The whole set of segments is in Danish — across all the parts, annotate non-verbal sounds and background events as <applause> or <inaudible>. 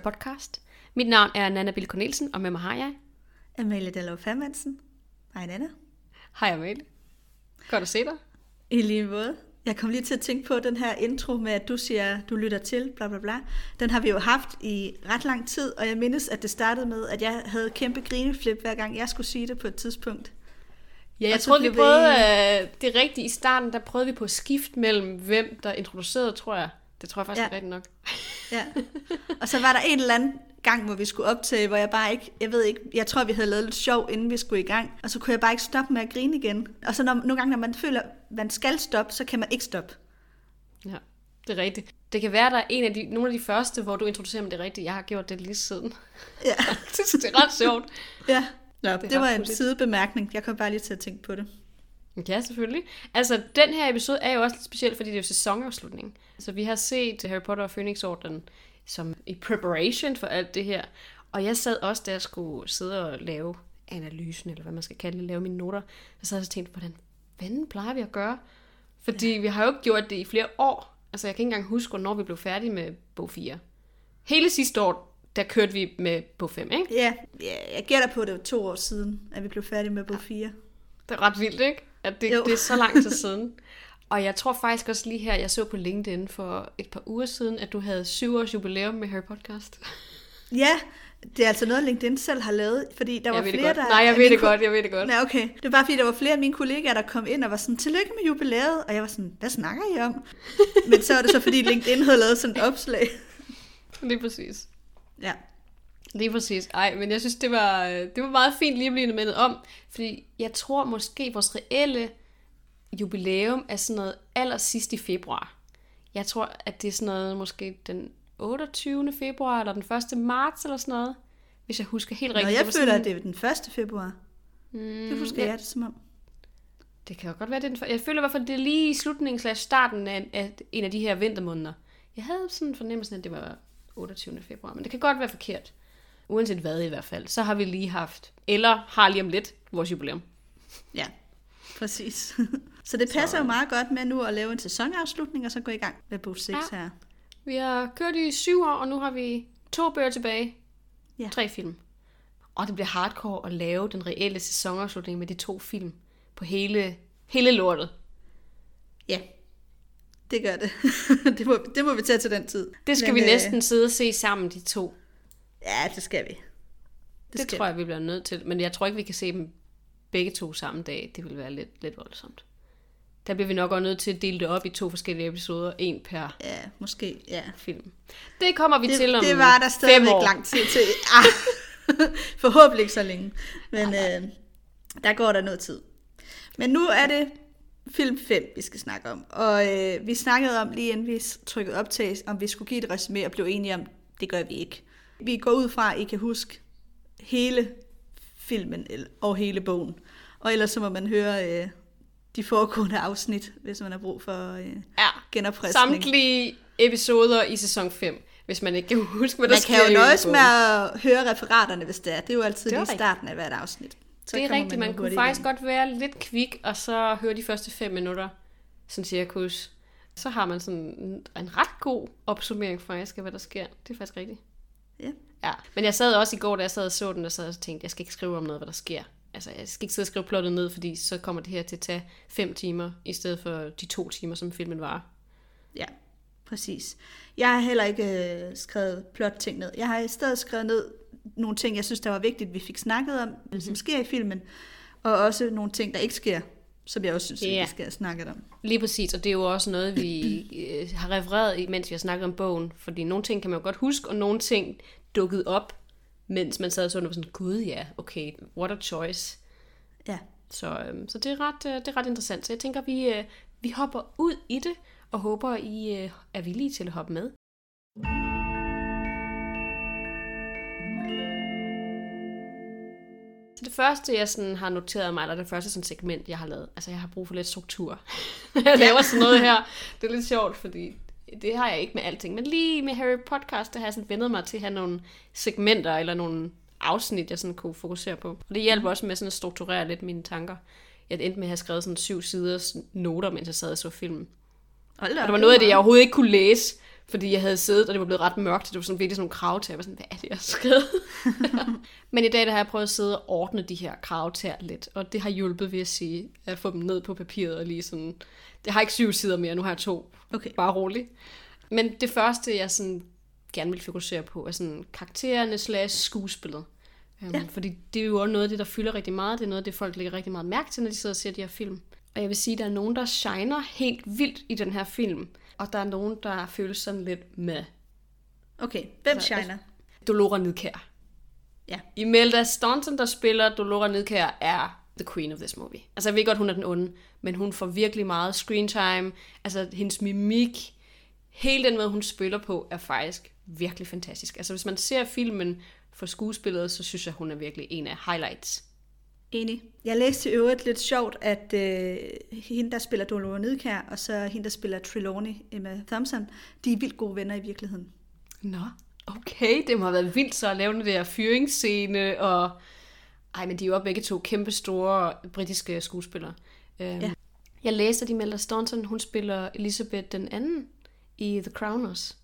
Harry Podcast. Mit navn er Nana Bill Cornelsen, og med mig har jeg... Amalie Dallov Fermansen. Hej Nana. Hej Amalie. Godt at se dig. I lige måde. Jeg kom lige til at tænke på den her intro med, at du siger, du lytter til, bla bla bla. Den har vi jo haft i ret lang tid, og jeg mindes, at det startede med, at jeg havde kæmpe grineflip, hver gang jeg skulle sige det på et tidspunkt. Ja, jeg troede, vi prøvede øh, det rigtige i starten, der prøvede vi på at skifte mellem, hvem der introducerede, tror jeg. Det tror jeg faktisk Ja. er rigtigt nok. Ja. <laughs> Og så var der en eller anden gang, hvor vi skulle optage, hvor jeg bare ikke, jeg ved ikke, jeg tror, vi havde lavet lidt sjov, inden vi skulle i gang. Og så kunne jeg bare ikke stoppe med at grine igen. Og så når, nogle gange, når man føler, man skal stoppe, så kan man ikke stoppe. Ja, det er rigtigt. Det kan være, der er en af de, nogle af de første, hvor du introducerer mig det rigtige. Jeg har gjort det lige siden. Ja. <laughs> det er ret sjovt. Ja. Nå, Det det, var en pudsigt. sidebemærkning. Jeg kom bare lige til at tænke på det. Ja, selvfølgelig. Altså, den her episode er jo også lidt speciel, fordi det er jo sæsonafslutning. Så vi har set Harry Potter og Phoenix Orden som i preparation for alt det her. Og jeg sad også, da jeg skulle sidde og lave analysen, eller hvad man skal kalde det, lave mine noter, så sad jeg og tænkte, hvordan fanden plejer vi at gøre? Fordi ja. vi har jo ikke gjort det i flere år. Altså, jeg kan ikke engang huske, hvornår vi blev færdige med bog 4. Hele sidste år, der kørte vi med bog 5, ikke? Ja, ja jeg gætter på, at det var to år siden, at vi blev færdige med bog 4. Det er ret vildt, ikke? At det, Jo. det er så lang tid <laughs> siden. Og jeg tror faktisk også lige her, jeg så på LinkedIn for et par uger siden, at du havde syv års jubilæum med Harry Podcast. Ja, det er altså noget, LinkedIn selv har lavet, fordi der var flere, det der... godt. Nej, jeg ved det ko- godt, jeg ved det godt. Nej, okay. Det var bare fordi, der var flere af mine kollegaer, der kom ind og var sådan, tillykke med jubilæet. Og jeg var sådan, hvad snakker I om? <laughs> Men så var det så, fordi LinkedIn havde lavet sådan et opslag. Lige præcis. Ja, Lige præcis. Ej, men jeg synes, det var, det var meget fint lige at blive mindet om, fordi jeg tror måske, vores reelle jubilæum er sådan noget aller sidst i februar. Jeg tror, at det er sådan noget måske den 28. februar, eller den 1. marts, eller sådan noget. Hvis jeg husker helt Nå, rigtigt. jeg var føler, sådan- at det er den 1. februar. Mm, Det husker jeg det som om. Det kan jo godt være, det er den, jeg føler i hvert fald, det er lige i slutningen slash starten af, af en af de her vintermåneder. Jeg havde sådan en fornemmelse, at det var 28. februar, men det kan godt være forkert. Uanset hvad i hvert fald, så har vi lige haft, eller har lige om lidt, vores jubilæum. Ja, præcis. <laughs> så det passer jo meget godt med nu at lave en sæsonafslutning, og så gå i gang med bog 6 Ja. her. Vi har kørt i syv år, og nu har vi to bøger tilbage. Ja. Tre film. Og det bliver hardcore at lave den reelle sæsonafslutning med de to film på hele, hele lortet. Ja, det gør det. <laughs> det, må, det må vi tage til den tid. Det skal Men, vi øh, næsten sidde og se sammen, de to. Ja, det skal vi. Det, det tror jeg, vi bliver nødt til. Men jeg tror ikke, vi kan se dem begge to samme dag. Det vil være lidt, lidt voldsomt. Der bliver vi nok også nødt til at dele det op i to forskellige episoder. En per Ja, måske, ja. film. Det kommer vi Det, til om det var der stadigvæk lang tid til. Ah, <laughs> forhåbentlig ikke så længe. Men øh, der går der noget tid. Men nu er det film 5, vi skal snakke om. Og øh, vi snakkede om, lige inden vi trykkede optag, om vi skulle give et resume og blev enige om, det gør vi ikke. Vi går ud fra, at I kan huske hele filmen eller- og hele bogen. Og ellers så må man høre øh, de foregående afsnit, hvis man har brug for øh, Ja, genopredsning. samtlige episoder i sæson 5, hvis man ikke kan <laughs> huske, hvad der Man sker kan jo nøjes med at høre referaterne, hvis det er. Det er jo altid lige starten af hvert afsnit. Så det er rigtigt, man, jo kunne faktisk igennem. godt være lidt kvik, og så høre de første fem minutter, sådan cirkus. Så har man sådan en, en ret god opsummering faktisk af, hvad der sker. Det er faktisk rigtigt. Ja. Ja, men jeg sad også i går, da jeg sad og så den, og sad og tænkte, jeg skal ikke skrive om noget, hvad der sker. Altså, jeg skal ikke sidde og skrive plottet ned, fordi så kommer det her til at tage fem timer, i stedet for de to timer, som filmen var. Ja, præcis. Jeg har heller ikke øh, skrevet plot-ting ned. Jeg har i stedet skrevet ned nogle ting, jeg synes, der var vigtigt, vi fik snakket om, mm-hmm. som sker i filmen. Og også nogle ting, der ikke sker, som jeg også synes, Ja. vi skal have snakket om. Lige præcis, og det er jo også noget, vi øh, har refereret i, mens vi har snakket om bogen. Fordi nogle ting kan man jo godt huske, og nogle ting dukkede op, mens man sad og så, og var sådan, gud ja, okay, what a choice. Ja, Så, øhm, så det, er ret, øh, det er ret interessant. Så jeg tænker, vi, øh, vi hopper ud i det, og håber, I øh, er villige til at hoppe med. Så det første, jeg sådan har noteret mig, eller det første sådan segment, jeg har lavet, altså jeg har brug for lidt struktur. <laughs> jeg laver sådan noget her. Det er lidt sjovt, fordi det har jeg ikke med alting. Men lige med Harry Podcast, der har jeg sådan vendet mig til at have nogle segmenter, eller nogle afsnit, jeg sådan kunne fokusere på. Og det hjælper også med sådan at strukturere lidt mine tanker. Jeg endte med at have skrevet sådan syv siders noter, mens jeg sad og så filmen. Hold da Og det var noget af det, jeg overhovedet ikke kunne læse, Fordi jeg havde siddet, og det var blevet ret mørkt, så det var sådan virkelig sådan nogle kravtær. Jeg var sådan, hvad er det, jeg har skrevet? <laughs> Men i dag der har jeg prøvet at sidde og ordne de her kravtær lidt, og det har hjulpet, vil jeg sige, at få dem ned på papiret og lige sådan... Det har ikke syv sider mere, nu har jeg to. Okay. Bare roligt. Men det første, jeg sådan gerne vil fokusere på, er sådan karaktererne slash skuespillet. Um, ja. Fordi det er jo også noget af det, der fylder rigtig meget. Det er noget af det, folk lægger rigtig meget mærke til, når de sidder og ser de her film. Og jeg vil sige, at der er nogen, der shiner helt vildt i den her film. Og der er nogen, der føles sådan lidt med. Okay, hvem Så- shiner? Dolora Nidkær. Ja. Imelda Staunton, der spiller Dolora Nidkær, er the queen of this movie. Altså, jeg ved godt, hun er den onde, men hun får virkelig meget screen time. Altså, hendes mimik, hele den måde, hun spiller på, er faktisk virkelig fantastisk. Altså, hvis man ser filmen for skuespillet, så synes jeg, hun er virkelig en af highlights. Enig. Jeg læste i øvrigt lidt sjovt, at øh, hende, der spiller Dolores Nidkær, og så hende, der spiller Trelawney, Emma Thompson, de er vildt gode venner i virkeligheden. Nå, okay, det må have været vildt så at lave den der fyringsscene, og... Ej, men de er jo begge to kæmpe store britiske skuespillere. Øhm, Ja. Jeg læste, at de Melda Staunton, hun spiller Elizabeth den anden i The Crown også.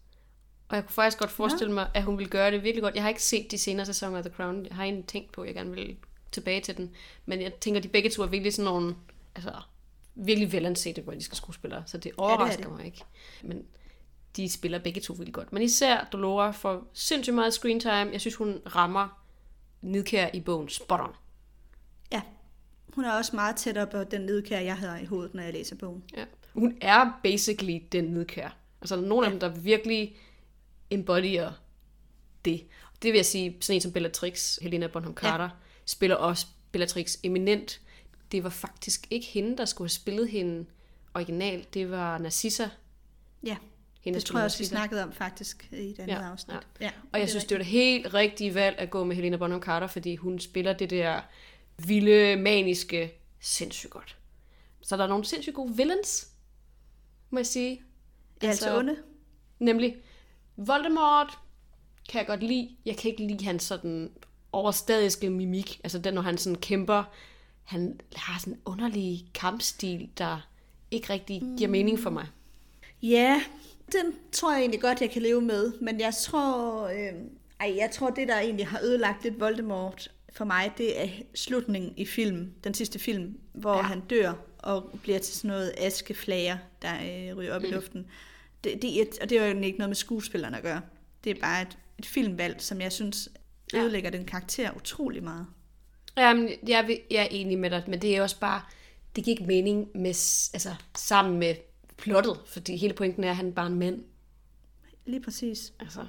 Og jeg kunne faktisk godt forestille mig, at hun ville gøre det virkelig godt. Jeg har ikke set de senere sæsoner af The Crown. Jeg har egentlig tænkt på, at jeg gerne vil tilbage til den. Men jeg tænker, de begge to er virkelig sådan nogle, altså, virkelig velansete britiske skuespillere. Så det overrasker det. mig ikke. Men de spiller begge to vildt godt. Men især Dolora får sindssygt meget screen time. Jeg synes, hun rammer Nidkær i bogen spot on. Ja, hun er også meget tættere på den nedkær, jeg havde i hovedet, når jeg læser bogen. Ja. Hun er basically den Nidkær. Altså, der er nogle af dem, der virkelig embodyer det. Det vil jeg sige, sådan en som Bellatrix, Helena Bonham Carter, ja. Spiller også Bellatrix eminent. Det var faktisk ikke hende, der skulle have spillet hende originalt. Det var Narcissa. Ja, Hende, det tror jeg også, vi snakkede om faktisk i andet Ja, afsnit. ja. Ja, Og jeg synes, det var det helt rigtige valg at gå med Helena Bonham Carter, fordi hun spiller det der vilde, maniske sindssygt godt. Så der er nogle sindssygt gode villains, må jeg sige. det er altså onde. Nemlig Voldemort kan jeg godt lide. Jeg kan ikke lide hans sådan overstadiske mimik. Altså den, når han sådan kæmper. Han har sådan en underlig kampstil, der ikke rigtig giver mening for mig. Ja, den tror jeg egentlig godt, jeg kan leve med. Men jeg tror, øh, ej, jeg tror det, der egentlig har ødelagt lidt Voldemort for mig, det er slutningen i film, den sidste film, hvor Ja. han dør og bliver til sådan noget askeflager, der øh, ryger op mm. i luften. Det, det er et, og det har jo ikke noget med skuespillerne at gøre. Det er bare et, et filmvalg, som jeg synes Ja. ødelægger den karakter utrolig meget. Jamen, jeg, jeg er enig med dig, men det er også bare, det giver ikke mening med, altså, sammen med plottet, fordi hele pointen er, at han er bare en mand. Lige præcis. Altså.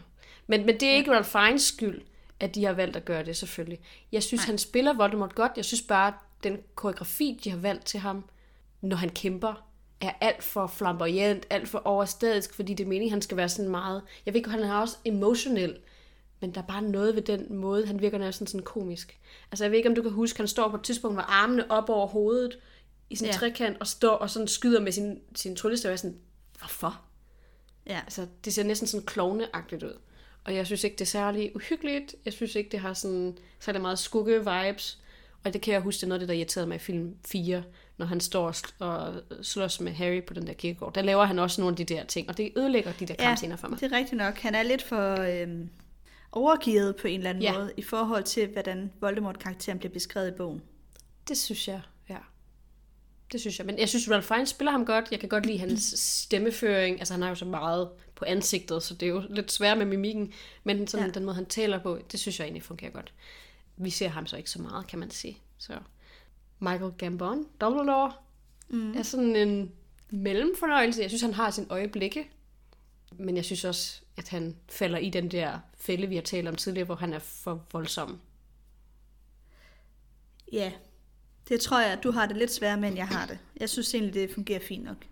Men, men det er ikke Ralph Fiennes skyld, at de har valgt at gøre det, selvfølgelig. Jeg synes, Nej. han spiller Voldemort godt. Jeg synes bare, den koreografi, de har valgt til ham, når han kæmper, er alt for flamboyant, alt for overstadisk, fordi det er meningen, han skal være sådan meget... Jeg ved ikke, han er også emotionel, men der er bare noget ved den måde, han virker næsten sådan komisk. Altså, jeg ved ikke, om du kan huske, han står på et tidspunkt med armene op over hovedet, i sådan en Ja. trekant, og står og sådan skyder med sin, sin tryllestav. Jeg er sådan, hvorfor? Ja. Altså, det ser næsten sådan klovneagtigt ud. Og jeg synes ikke, det er særlig uhyggeligt. Jeg synes ikke, det har sådan særlig meget skugge-vibes. Og det kan jeg huske, det er noget af det, der irriterede mig i film 4, når han står og sl- og slås med Harry på den der kirkegård. Der laver han også nogle af de der ting, og det ødelægger de der Ja, kampscener for mig. det er rigtigt nok. Han er lidt for øhm, overgivet på en eller anden Ja. måde, i forhold til, hvordan Voldemort-karakteren bliver beskrevet i bogen. Det synes jeg, ja. Det synes jeg. Men jeg synes, Ralph Fiennes spiller ham godt. Jeg kan godt lide hans stemmeføring. Altså, han har jo så meget på ansigtet, så det er jo lidt svært med mimikken. Men sådan, ja. Den måde, han taler på, det synes jeg egentlig fungerer godt. Vi ser ham så ikke så meget, kan man sige. Så Michael Gambon, Dumbledore, mm. er sådan en mellemfornøjelse. Jeg synes, han har sin øjeblikke. Men jeg synes også, at han falder i den der fælde, vi har talt om tidligere, hvor han er for voldsom. Ja, det tror jeg, at du har det lidt sværere med, end jeg har det. Jeg synes egentlig, det fungerer fint nok.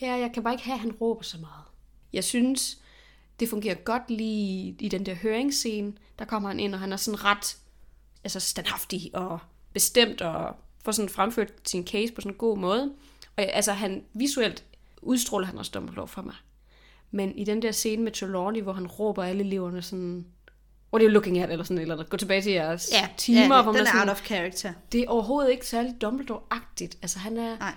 Ja, jeg kan bare ikke have, at han råber så meget. Jeg synes, det fungerer godt lige i den der høringsscene. Der kommer han ind, og han er sådan ret altså standhaftig og bestemt og får sådan fremført sin case på sådan en god måde. Og altså, han visuelt udstråler han også Dumbledore for mig. Men i den der scene med Trelawney, hvor han råber alle eleverne sådan, what are you looking at, eller sådan eller andet. Gå tilbage til jeres timer, ja, hvor man den er sådan, out of character. det er overhovedet ikke særlig Dumbledore-agtigt. Altså, han er, Nej.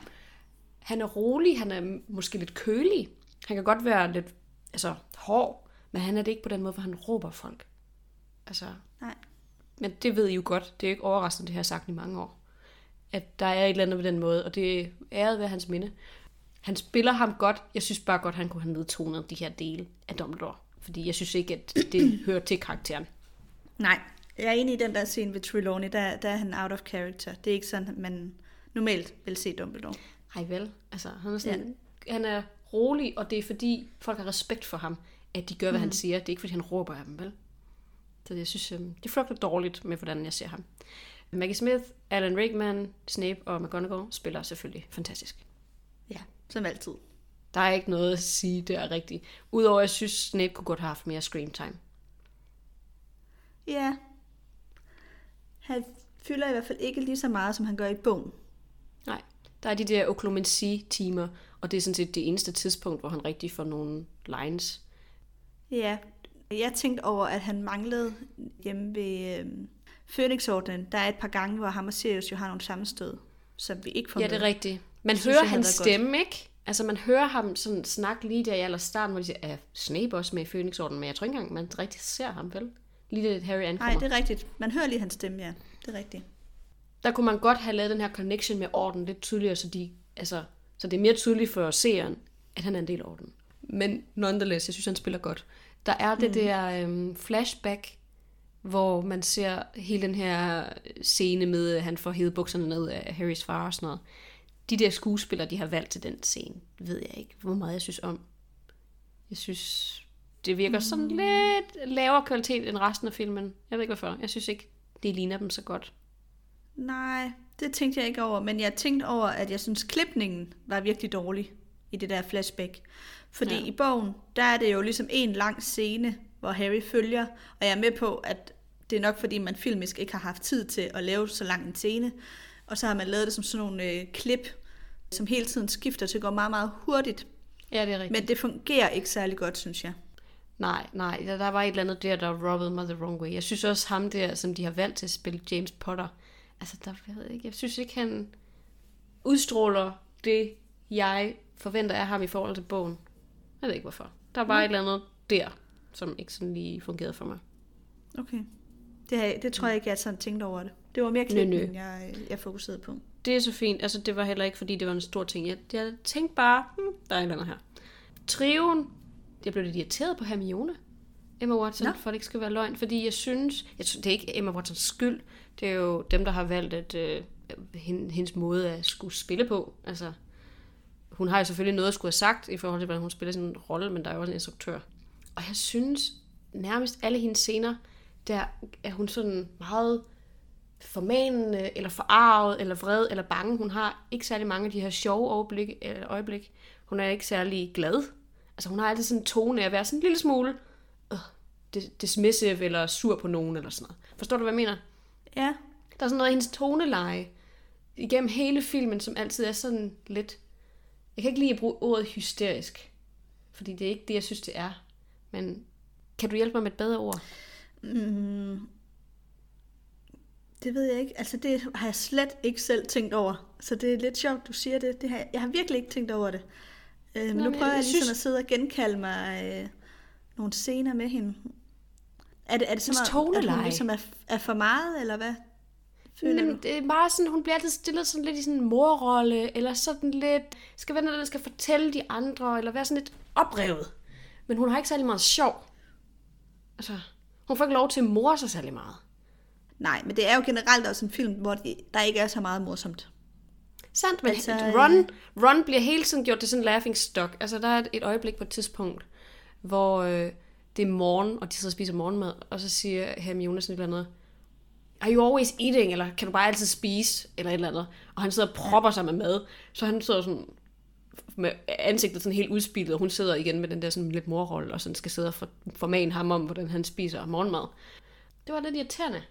han er rolig, han er måske lidt kølig. Han kan godt være lidt altså, hård, men han er det ikke på den måde, hvor han råber folk. Altså, Nej. men det ved I jo godt. Det er jo ikke overraskende, det har jeg sagt i mange år. At der er et eller andet på den måde, og det er æret ved hans minde. Han spiller ham godt. Jeg synes bare godt, han kunne have nedtonet de her dele af Dumbledore. Fordi jeg synes ikke, at det <clears throat> hører til karakteren. Nej, jeg er enig i den der scene ved Trelawney, der, der er han out of character. Det er ikke sådan, man normalt vil se Dumbledore. Ej vel, altså han er, sådan, ja. han er rolig, og det er fordi folk har respekt for ham, at de gør, hvad mm. han siger. Det er ikke fordi han råber af dem, vel? Så jeg synes, øhm, det flugter dårligt med, hvordan jeg ser ham. Maggie Smith, Alan Rickman, Snape og McGonagall spiller selvfølgelig fantastisk. Som altid. Der er ikke noget at sige, det er rigtigt. Udover, at jeg synes, Snape kunne godt have haft mere screen time. Ja. Han fylder i hvert fald ikke lige så meget, som han gør i bogen. Nej, der er de der oklumency-timer, og det er sådan set det eneste tidspunkt, hvor han rigtig får nogle lines. Ja, jeg tænkte over, at han manglede hjemme ved øhm, Phoenix-ordenen. Der er et par gange, hvor ham og Sirius jo har nogle sammenstød, som vi ikke får Ja, det er rigtigt. Man Det hører hans stemme, ikke? Altså, man hører ham sådan snakke lige der i aller starten, hvor de siger, er Snape også med i Phoenix-orden? Men jeg tror ikke engang, man rigtig ser ham, vel? Lige det Harry ankommer. Nej, det er rigtigt. Man hører lige hans stemme, ja. Det er rigtigt. Der kunne man godt have lavet den her connection med orden lidt tydeligere, så, de, altså, så det er mere tydeligt for seeren, at han er en del af orden. Men nonetheless, jeg synes, han spiller godt. Der er det mm. der øhm, flashback, hvor man ser hele den her scene med, at han får hævet bukserne ned af Harrys far og sådan noget. De der skuespillere, de har valgt til den scene, ved jeg ikke, hvor meget jeg synes om. Jeg synes, det virker sådan lidt lavere kvalitet end resten af filmen. Jeg ved ikke hvorfor. Jeg synes ikke, det ligner dem så godt. Nej, det tænkte jeg ikke over, men jeg tænkte over, at jeg synes, klipningen var virkelig dårlig i det der flashback. Fordi ja. i bogen, der er det jo ligesom en lang scene, hvor Harry følger, og jeg er med på, at det er nok fordi, man filmisk ikke har haft tid til at lave så lang en scene, og så har man lavet det som sådan nogle øh, klip, som hele tiden skifter til at gå meget, meget hurtigt. Ja, det er rigtigt. Men det fungerer ikke særlig godt, synes jeg. Nej, nej, der, der var et eller andet der, der robbede mig the wrong way. Jeg synes også ham der, som de har valgt til at spille James Potter, altså der, jeg ved ikke, jeg synes ikke, han udstråler det, jeg forventer af ham i forhold til bogen. Jeg ved ikke hvorfor. Der var et eller andet der, som ikke sådan lige fungerede for mig. Okay. Det, det tror jeg ikke, jeg sådan tænkte over det. Det var mere klipningen, jeg, jeg fokuserede på. Det er så fint. Altså, det var heller ikke, fordi det var en stor ting. Jeg, jeg tænkte bare, hmm, der er et eller andet her. Trioen, jeg blev lidt irriteret på Hermione. Emma Watson, Nå. for det ikke skal være løgn. Fordi jeg synes, jeg synes, det er ikke Emma Watsons skyld. Det er jo dem, der har valgt, at øh, hen- hendes måde at skulle spille på. Altså, hun har jo selvfølgelig noget at skulle have sagt i forhold til, hvordan hun spiller sin rolle, men der er jo også en instruktør. Og jeg synes, nærmest alle hendes scener, der er hun sådan meget formanende, eller forarvet, eller vred, eller bange. Hun har ikke særlig mange af de her sjove øjeblik. Eller øjeblik. Hun er ikke særlig glad. Altså hun har altid sådan en tone af at være sådan en lille smule øh, dis- dismissive, eller sur på nogen, eller sådan noget. Forstår du, hvad jeg mener? Ja, Der er sådan noget i hendes toneleje igennem hele filmen, som altid er sådan lidt... Jeg kan ikke lide at bruge ordet hysterisk, fordi det er ikke det, jeg synes, det er. Men kan du hjælpe mig med et bedre ord? Det ved jeg ikke. Altså, det har jeg slet ikke selv tænkt over. Så det er lidt sjovt, du siger det. det har, jeg har virkelig ikke tænkt over det. Øhm, Nå, nu men prøver jeg, jeg lige synes- at sidde og genkalde mig øh, nogle scener med hende. Er det, er det Hendes sådan, at, hun ligesom er, er for meget, eller hvad? Føler du? det er bare sådan, hun bliver altid stillet sådan lidt i sådan en morrolle, eller sådan lidt, skal være noget, der skal fortælle de andre, eller være sådan lidt oprevet. Men hun har ikke særlig meget sjov. Altså, hun får ikke lov til at more sig særlig meget. Nej, men det er jo generelt også en film, hvor de, der ikke er så meget morsomt. Sandt, men Altså, altså, Ron, Ron bliver hele tiden gjort til sådan en laughing stock. Altså, der er et, et øjeblik på et tidspunkt, hvor øh, det er morgen, og de sidder og spiser morgenmad, og så siger Hermione sådan et eller andet, Are you always eating? Eller kan du bare altid spise? Eller et eller andet. Og han sidder og propper sig med mad. Så han sidder sådan med ansigtet sådan helt udspillet, og hun sidder igen med den der sådan lidt morrolle, og sådan skal sidde og for, formane ham om, hvordan han spiser morgenmad. Det var lidt irriterende.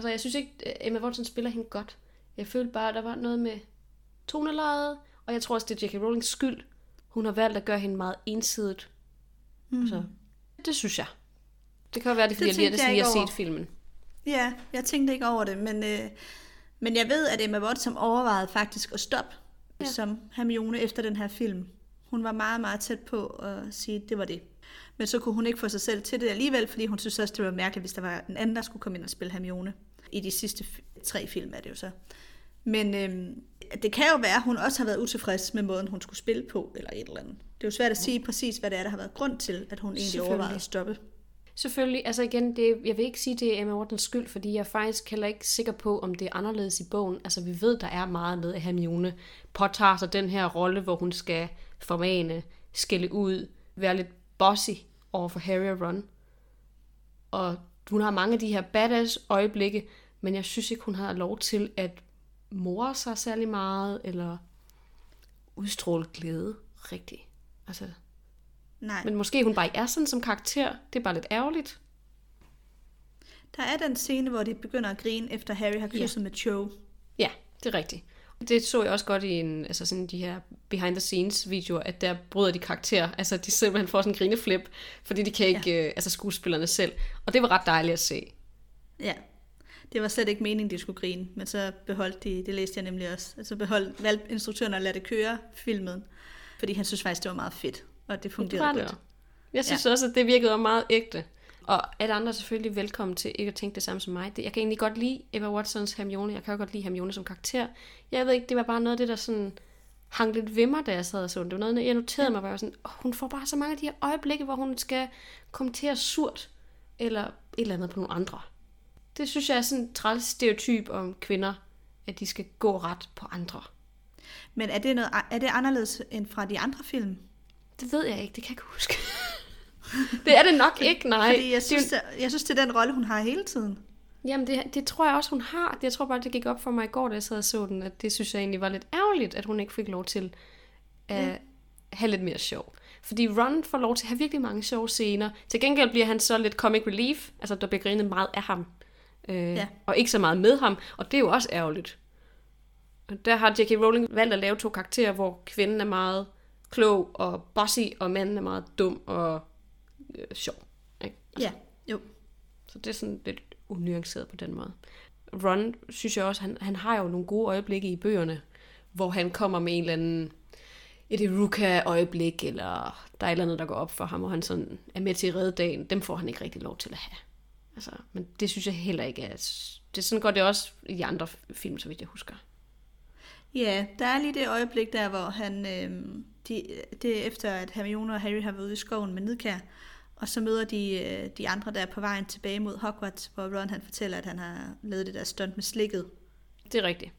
Altså, jeg synes ikke, at Emma Watson spiller hende godt. Jeg følte bare, at der var noget med tonelejet, og jeg tror også, det er J.K. Rowlings skyld. Hun har valgt at gøre hende meget ensidigt. Mm. Så det synes jeg. Det kan være, det er, fordi Det jeg lige har jeg set filmen. Ja, jeg tænkte ikke over det, men, øh, men jeg ved, at Emma Watson overvejede faktisk at stoppe ja. som Hermione efter den her film. Hun var meget, meget tæt på at sige, at det var det. Men så kunne hun ikke få sig selv til det alligevel, fordi hun synes også, det var mærkeligt, hvis der var en anden, der skulle komme ind og spille Hermione. I de sidste tre film er det jo så. Men øhm, det kan jo være, at hun også har været utilfreds med måden, hun skulle spille på, eller et eller andet. Det er jo svært at sige præcis, hvad det er, der har været grund til, at hun egentlig overvejede at stoppe. Selvfølgelig, altså igen, det, jeg vil ikke sige, det er Emma Watsons skyld, fordi jeg er faktisk heller ikke sikker på, om det er anderledes i bogen. Altså vi ved, der er meget med, at Hermione påtager sig den her rolle, hvor hun skal formane, skælde ud, være lidt bossy over for Harry og Ron. Og hun har mange af de her badass øjeblikke, men jeg synes ikke, hun har lov til at more sig særlig meget, eller udstråle glæde rigtigt. Altså, Nej, men måske hun bare ikke er sådan som karakter. Det er bare lidt ærgerligt. der er den scene, hvor de begynder at grine, efter Harry har kysset med Cho. Ja, det er rigtigt. Det så jeg også godt i en, altså sådan de her behind the scenes videoer, at der bryder de karakter. Altså de simpelthen får sådan en grineflip, fordi de kan ikke, ja. øh, altså skuespillerne selv. Og det var ret dejligt at se. Ja, det var slet ikke meningen, de skulle grine, men så beholdt de, det læste jeg nemlig også, altså beholdt, valgte instruktøren at lade det køre, filmen, fordi han synes faktisk, det var meget fedt, og det Det fungerede det godt. jo. Jeg synes ja. også, at det virkede meget ægte. Og alle andre er selvfølgelig velkommen til ikke at tænke det samme som mig. Det- Jeg kan egentlig godt lide Emma Watsons Hermione. Jeg kan jo godt lide Hermione som karakter. Jeg ved ikke, det var bare noget af det, der sådan hang lidt ved mig, da jeg sad og så den. Det var noget, jeg noterede mig, hvor jeg var sådan, oh, hun får bare så mange af de her øjeblikke, hvor hun skal kommentere surt, eller et eller andet på nogle andre. Det synes jeg er sådan en træls stereotyp om kvinder, at de skal gå ret på andre. Men er det, noget, er det anderledes end fra de andre film? Det ved jeg ikke, det kan jeg ikke huske. <laughs> det er det nok ikke, nej. Fordi jeg synes, det, jeg synes, det er den rolle, hun har hele tiden. Jamen, det, det tror jeg også, hun har. Jeg tror bare, det gik op for mig i går, da jeg sad og så den, at det synes jeg egentlig var lidt ærgerligt, at hun ikke fik lov til at ja. have lidt mere sjov. Fordi Ron får lov til at have virkelig mange sjove scener. Til gengæld bliver han så lidt comic relief, altså der bliver grinet meget af ham. Øh, Ja. Og ikke så meget med ham, og det er jo også ærgerligt. Der har J.K. Rowling valgt at lave to karakterer, hvor kvinden er meget klog og bossy, og manden er meget dum og øh, sjov. Ikke? Ja, jo. Så det er sådan lidt unuanceret på den måde. Ron, synes jeg også, han, han har jo nogle gode øjeblikke i bøgerne, hvor han kommer med en eller anden et Eruka-øjeblik, eller der er et eller andet, der går op for ham, og han sådan er med til at redde dagen. Dem får han ikke rigtig lov til at have. Altså, men det synes jeg heller ikke er... Det sådan går det også i de andre film, så vidt jeg husker. Ja, der er lige det øjeblik der, hvor han, øh, de, det er efter, at Hermione og Harry har været ude i skoven med Nidkær, og så møder de øh, de andre, der er på vejen tilbage mod Hogwarts, hvor Ron han fortæller, at han har lavet det der stunt med slikket, Det er rigtigt.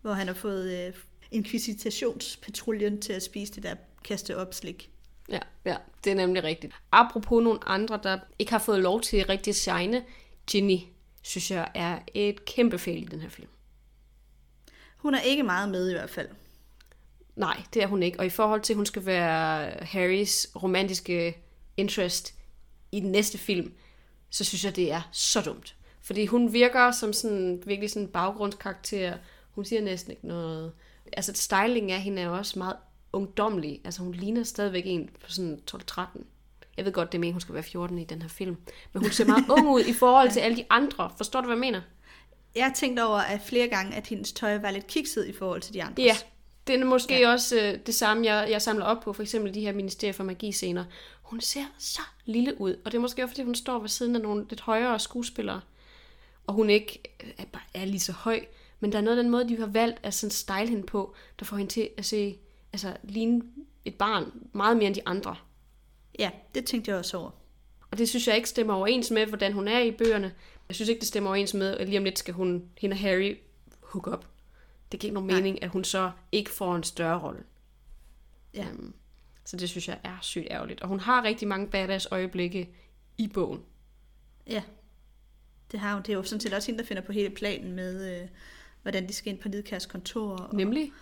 hvor han har fået øh, inkvisitationspatruljen til at spise det der kaste op slik. Ja, ja, det er nemlig rigtigt. Apropos nogle andre, der ikke har fået lov til rigtig at shine, Ginny, synes jeg er et kæmpe fejl i den her film. Hun er ikke meget med i hvert fald. Nej, det er hun ikke. Og i forhold til, at hun skal være Harrys romantiske interest i den næste film, så synes jeg, det er så dumt. Fordi hun virker som sådan virkelig sådan en baggrundskarakter. Hun siger næsten ikke noget. Altså, styling af hende er også meget ungdomlig. Altså, hun ligner stadigvæk en på sådan 12-13. Jeg ved godt, det er meningen, hun skal være 14 i den her film. Men hun ser meget ung ud i forhold til alle de andre. Forstår du, hvad jeg mener? Jeg har tænkt over at flere gange, at hendes tøj var lidt kikset i forhold til de andre. Ja, det er måske ja. også øh, det samme, jeg, jeg samler op på. For eksempel de her Ministerier for Magi-scener. Hun ser så lille ud. Og det er måske også, fordi hun står ved siden af nogle lidt højere skuespillere. Og hun ikke øh, er, bare er lige så høj. Men der er noget af den måde, de har valgt at sådan style hende på, der får hende til at se, altså ligne et barn meget mere end de andre. ja, det tænkte jeg også over. Og det synes jeg ikke stemmer overens med, hvordan hun er i bøgerne. Jeg synes ikke, det stemmer overens med, at lige om lidt skal hun, hende og Harry hook op. Det giver ikke nogen Nej. mening, at hun så ikke får en større rolle. Ja. Øhm, så det synes jeg er sygt ærgerligt. Og hun har rigtig mange badass øjeblikke i bogen. Ja, det har hun. Det er jo sådan set også hende, der finder på hele planen med, øh, hvordan de skal ind på Nidkærs kontor. Og, Nemlig.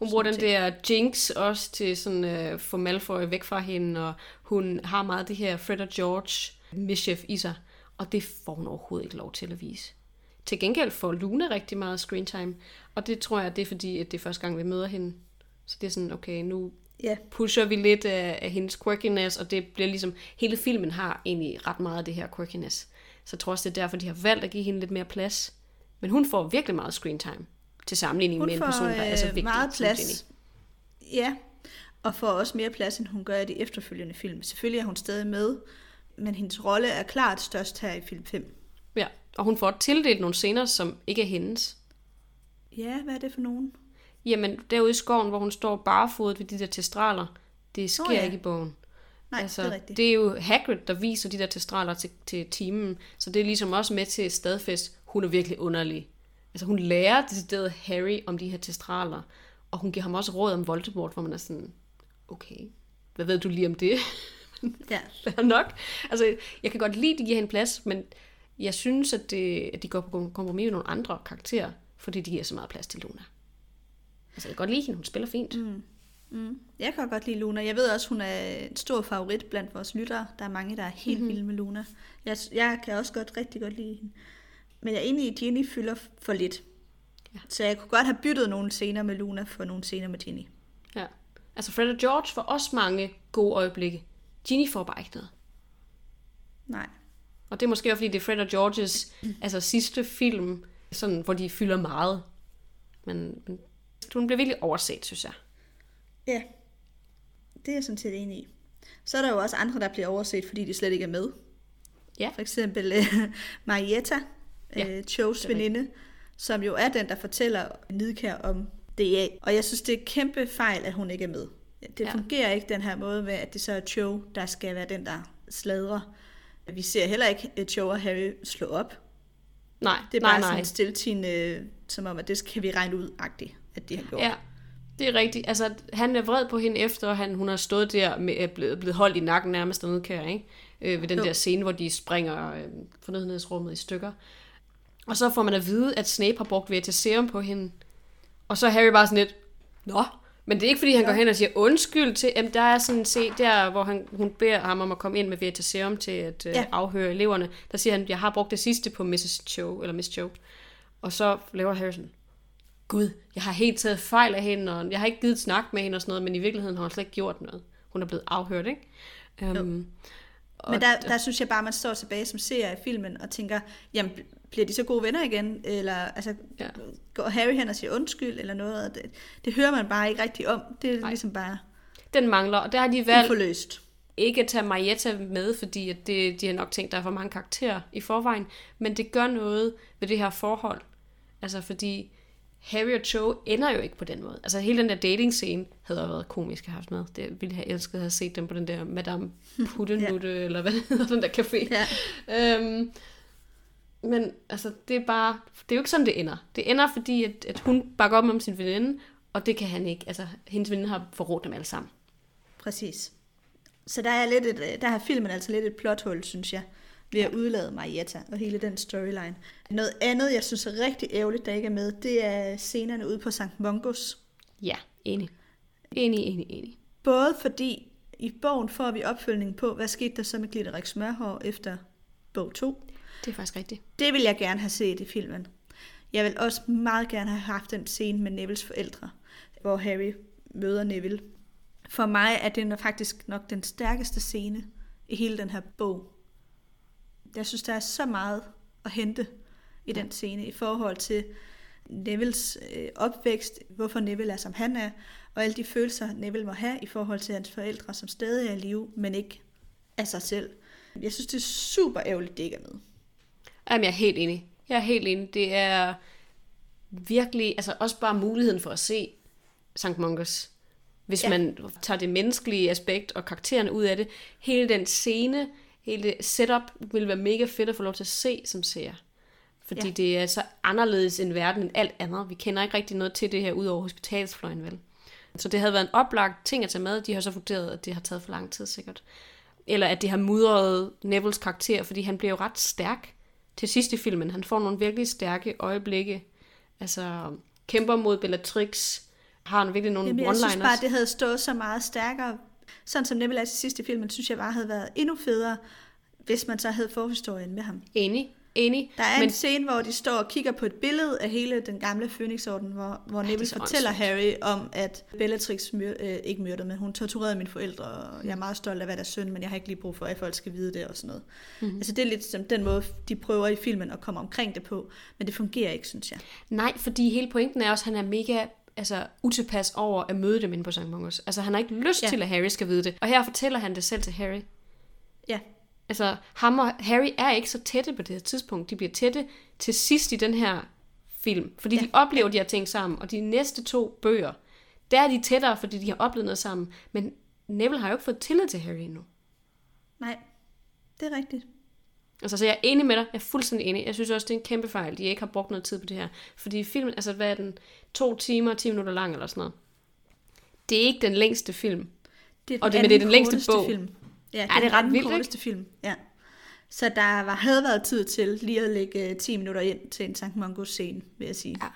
Hun bruger den ting. der jinx også til sådan øh, få Malfoy væk fra hende, og hun har meget det her Fred og George mischief i sig, og det får hun overhovedet ikke lov til at vise. Til gengæld får Luna rigtig meget screen time, og det tror jeg, det er fordi, at det er første gang, vi møder hende. Så det er sådan, okay, nu Ja, pusher vi lidt af, af hendes quirkiness, og det bliver ligesom, hele filmen har egentlig ret meget af det her quirkiness. Så jeg tror også, det er derfor, de har valgt at give hende lidt mere plads. Men hun får virkelig meget screen time, til sammenligning hun med en person, der er så øh, vigtig meget plads. Ja, og får også mere plads, end hun gør i de efterfølgende film. Selvfølgelig er hun stadig med, men hendes rolle er klart størst her i film 5. Ja, og hun får tildelt nogle scener, som ikke er hendes. Ja, hvad er det for nogen? Jamen, derude i skoven, hvor hun står barefodet ved de der testraler, det sker Nå ja. ikke i bogen. Nej, altså, det er rigtigt. det er jo Hagrid, der viser de der testraler til, til timen, så det er ligesom også med til stadfest, hun er virkelig underlig. Altså hun lærer decideret Harry om de her testraler, og hun giver ham også råd om Voldemort, hvor man er sådan, okay, hvad ved du lige om det? <laughs> Ja. Fair nok. Altså, jeg kan godt lide, at de giver hende plads, men jeg synes, at, det, at de går på kompromis med nogle andre karakterer, fordi de giver så meget plads til Luna. Altså, jeg kan godt lide hende, hun spiller fint. Mm. Mm. Jeg kan godt lide Luna. Jeg ved også, hun er en stor favorit blandt vores lyttere. Der er mange, der er helt Mhm. mm-hmm. vilde med Luna. Jeg, jeg kan også godt rigtig godt lide hende. Men jeg er enig i, at Ginny fylder for lidt. Ja. Så jeg kunne godt have byttet nogle scener med Luna for nogle scener med Ginny. Ja. Altså, Fred og George får også mange gode øjeblikke. Ginny får bare ikke noget. Nej. Og det er måske også, fordi det er Fred og Georges <clears throat> altså, sidste film, sådan, hvor de fylder meget. Men, men hun bliver virkelig overset, synes jeg. Ja, det er jeg sådan set enig i. Så er der jo også andre, der bliver overset, fordi de slet ikke er med. Ja. For eksempel uh, <laughs> Marietta, Ja, det er veninde, som jo er den, der fortæller Nidkær om DA. Og jeg synes, det er kæmpe fejl, at hun ikke er med. Det Ja. fungerer ikke den her måde med, at det så er Cho, der skal være den, der sladrer. Vi ser heller ikke Cho og Harry slå op. Nej, Det er nej, bare nej. sådan stiltigende, som om, at det kan vi regne ud, agtigt, at de har gjort. Ja, det er rigtigt. Altså, han er vred på hende efter, han, hun har stået der med blevet, blevet holdt i nakken nærmest dernede, kan ikke? Øh, ved den Jo. der scene, hvor de springer øh, fornødenhedsrummet i stykker. Og så får man at vide, at Snape har brugt Veritaserum på hende. Og så er Harry bare sådan lidt, Nå, men det er ikke, fordi han går hen og siger undskyld til, jamen, der er sådan en se der, hvor han, hun beder ham om at komme ind med Veritaserum til at øh, Ja. afhøre eleverne. Der siger han, jeg har brugt det sidste på Mrs. Cho, eller Miss Cho. Og så laver Harry sådan, Gud, jeg har helt taget fejl af hende, og jeg har ikke givet snak med hende og sådan noget, men i virkeligheden har hun slet ikke gjort noget. Hun er blevet afhørt, ikke? Um, Men der, der synes jeg bare, man står tilbage som seer i filmen og tænker, jamen, bliver de så gode venner igen? Eller altså, Ja. går Harry hen og siger undskyld eller noget? Og Det, det hører man bare ikke rigtig om. Det er Nej. Ligesom bare den mangler, og der har de valgt uforløst. ikke at tage Marietta med, fordi at det, de har nok tænkt, der er for mange karakterer i forvejen, men det gør noget ved det her forhold. Altså fordi Harry og Cho ender jo ikke på den måde. Altså hele den der dating scene havde jo været komisk at have haft med. Det ville have elsket at have set dem på den der Madame <laughs> Puttenutte, ja. eller hvad hedder, den der café. Ja. Øhm, men altså, det er bare, det er jo ikke sådan, det ender. Det ender, fordi at, at hun bakker op om sin veninde, og det kan han ikke. Altså, hendes veninde har forrådt dem alle sammen. Præcis. Så der er, lidt et, øh, der har filmen altså lidt et plothul, synes jeg, ved at udlade Marietta og hele den storyline. Noget andet, jeg synes er rigtig ærgerligt, der ikke er med, det er scenerne ude på St. Mungos. Ja, enig. Enig, enig, enig. Både fordi i bogen får vi opfølgning på, hvad skete der så med Glitterik Smørhår efter bog 2. Det er faktisk rigtigt. Det vil jeg gerne have set i filmen. Jeg vil også meget gerne have haft den scene med Nevilles forældre, hvor Harry møder Neville. For mig er den faktisk nok den stærkeste scene i hele den her bog. Jeg synes, der er så meget at hente i den scene i forhold til Nevilles øh, opvækst, hvorfor Neville er, som han er, og alle de følelser, Neville må have i forhold til hans forældre, som stadig er i live, men ikke af sig selv. Jeg synes, det er super ærgerligt, det ikke er med. Jamen, jeg er helt enig. Jeg er helt enig. Det er virkelig, altså også bare muligheden for at se St. Mungus. Hvis ja. Man tager det menneskelige aspekt og karaktererne ud af det. Hele den scene, hele det setup, vil være mega fedt at få lov til at se som seer. Fordi ja. Det er så anderledes en verden end alt andet. Vi kender ikke rigtig noget til det her, ud over hospitalsfløjen, vel? Så det havde været en oplagt ting at tage med. De har så vurderet, at det har taget for lang tid sikkert. Eller at det har mudret Nevilles karakter, fordi han bliver jo ret stærk til sidst i filmen. Han får nogle virkelig stærke øjeblikke. Altså kæmper mod Bellatrix, har han virkelig nogle Jamen, jeg synes one-liners. bare, det havde stået så meget stærkere. Sådan som Neville er til sidst i filmen, synes jeg bare havde været endnu federe, hvis man så havde forhistorien med ham. Enig, enig. Der er men en scene, hvor de står og kigger på et billede af hele den gamle Phoenix-orden, hvor, hvor Neville fortæller Harry om, at Bellatrix myr, øh, ikke myrdede, men hun torturerede mine forældre, og jeg er meget stolt af, hvad der er synd, men jeg har ikke lige brug for, at folk skal vide det og sådan noget. Mhm. Mm-hmm. Altså det er lidt som den måde, de prøver i filmen at komme omkring det på, men det fungerer ikke, synes jeg. Nej, fordi hele pointen er også, at han er mega altså, utilpas over at møde dem inde på St. Mungus. Altså, han har ikke lyst ja. til, at Harry skal vide det. Og her fortæller han det selv til Harry. Ja, Altså, ham og Harry er ikke så tætte på det her tidspunkt. De bliver tætte til sidst i den her film. Fordi ja. de oplever de her ting sammen. Og de næste to bøger, der er de tættere, fordi de har oplevet noget sammen. Men Neville har jo ikke fået tillid til Harry endnu. nej, det er rigtigt. Altså, så jeg er enig med dig. Jeg er fuldstændig enig. Jeg synes også, det er en kæmpe fejl, de ikke har brugt noget tid på det her. Fordi filmen, altså hvad er den? To timer, 10 minutter lang eller sådan noget. Det er ikke den længste film. Det er Og det- men det er den længste bog. Film. Ja, det, det er ret vildt, ikke? korteste film. Ja. Så der var, havde været tid til lige at lægge øh, 10 minutter ind til en Sankt Mungo scene, vil jeg sige. Ja.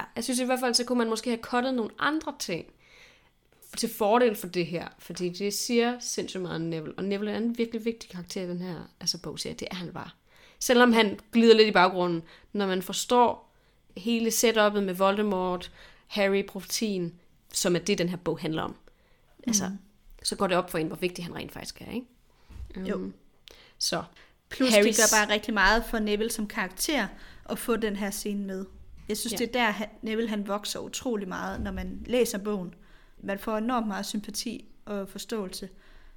ja. Jeg synes i hvert fald, så kunne man måske have cuttet nogle andre ting til fordel for det her. Fordi det siger sindssygt meget om Neville. Og Neville er en virkelig vigtig karakter i den her altså, bogserie. Det er han bare. Selvom han glider lidt i baggrunden. Når man forstår hele setup'et med Voldemort, Harry, profetien, som er det, den her bog handler om. Altså, Mhm. Så går det op for en, hvor vigtig han rent faktisk er, ikke? Jo. Um, så. Plus Harrys- det gør bare rigtig meget for Neville som karakter at få den her scene med. Jeg synes, Ja. det er der, han- Neville han vokser utrolig meget, når man læser bogen. Man får enormt meget sympati og forståelse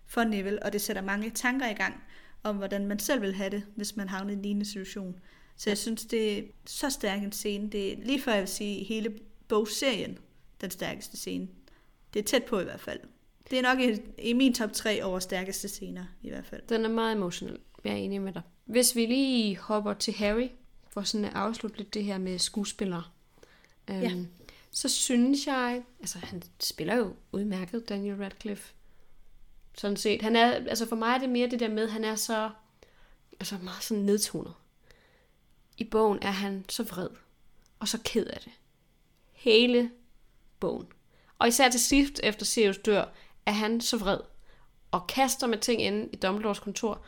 for Neville, og det sætter mange tanker i gang om, hvordan man selv vil have det, hvis man havner i en lignende situation. Så jeg synes, det er så stærk en scene. Det er lige før jeg vil sige, hele bogserien, den stærkeste scene. Det er tæt på i hvert fald. Det er nok i, i min top 3 over stærkeste scener, i hvert fald. Den er meget emotionel. Jeg er enig med dig. Hvis vi lige hopper til Harry, for sådan at afslutte lidt det her med skuespillere. Øhm, Ja. Så synes jeg, altså han spiller jo udmærket, Daniel Radcliffe. Sådan set. Han er, altså for mig er det mere det der med, han er så, altså meget sådan nedtonet. I bogen er han så vred, og så ked af det. Hele bogen. Og især til sidst, efter Sirius dør, er han så vred, og kaster med ting inde i Dumbledores kontor,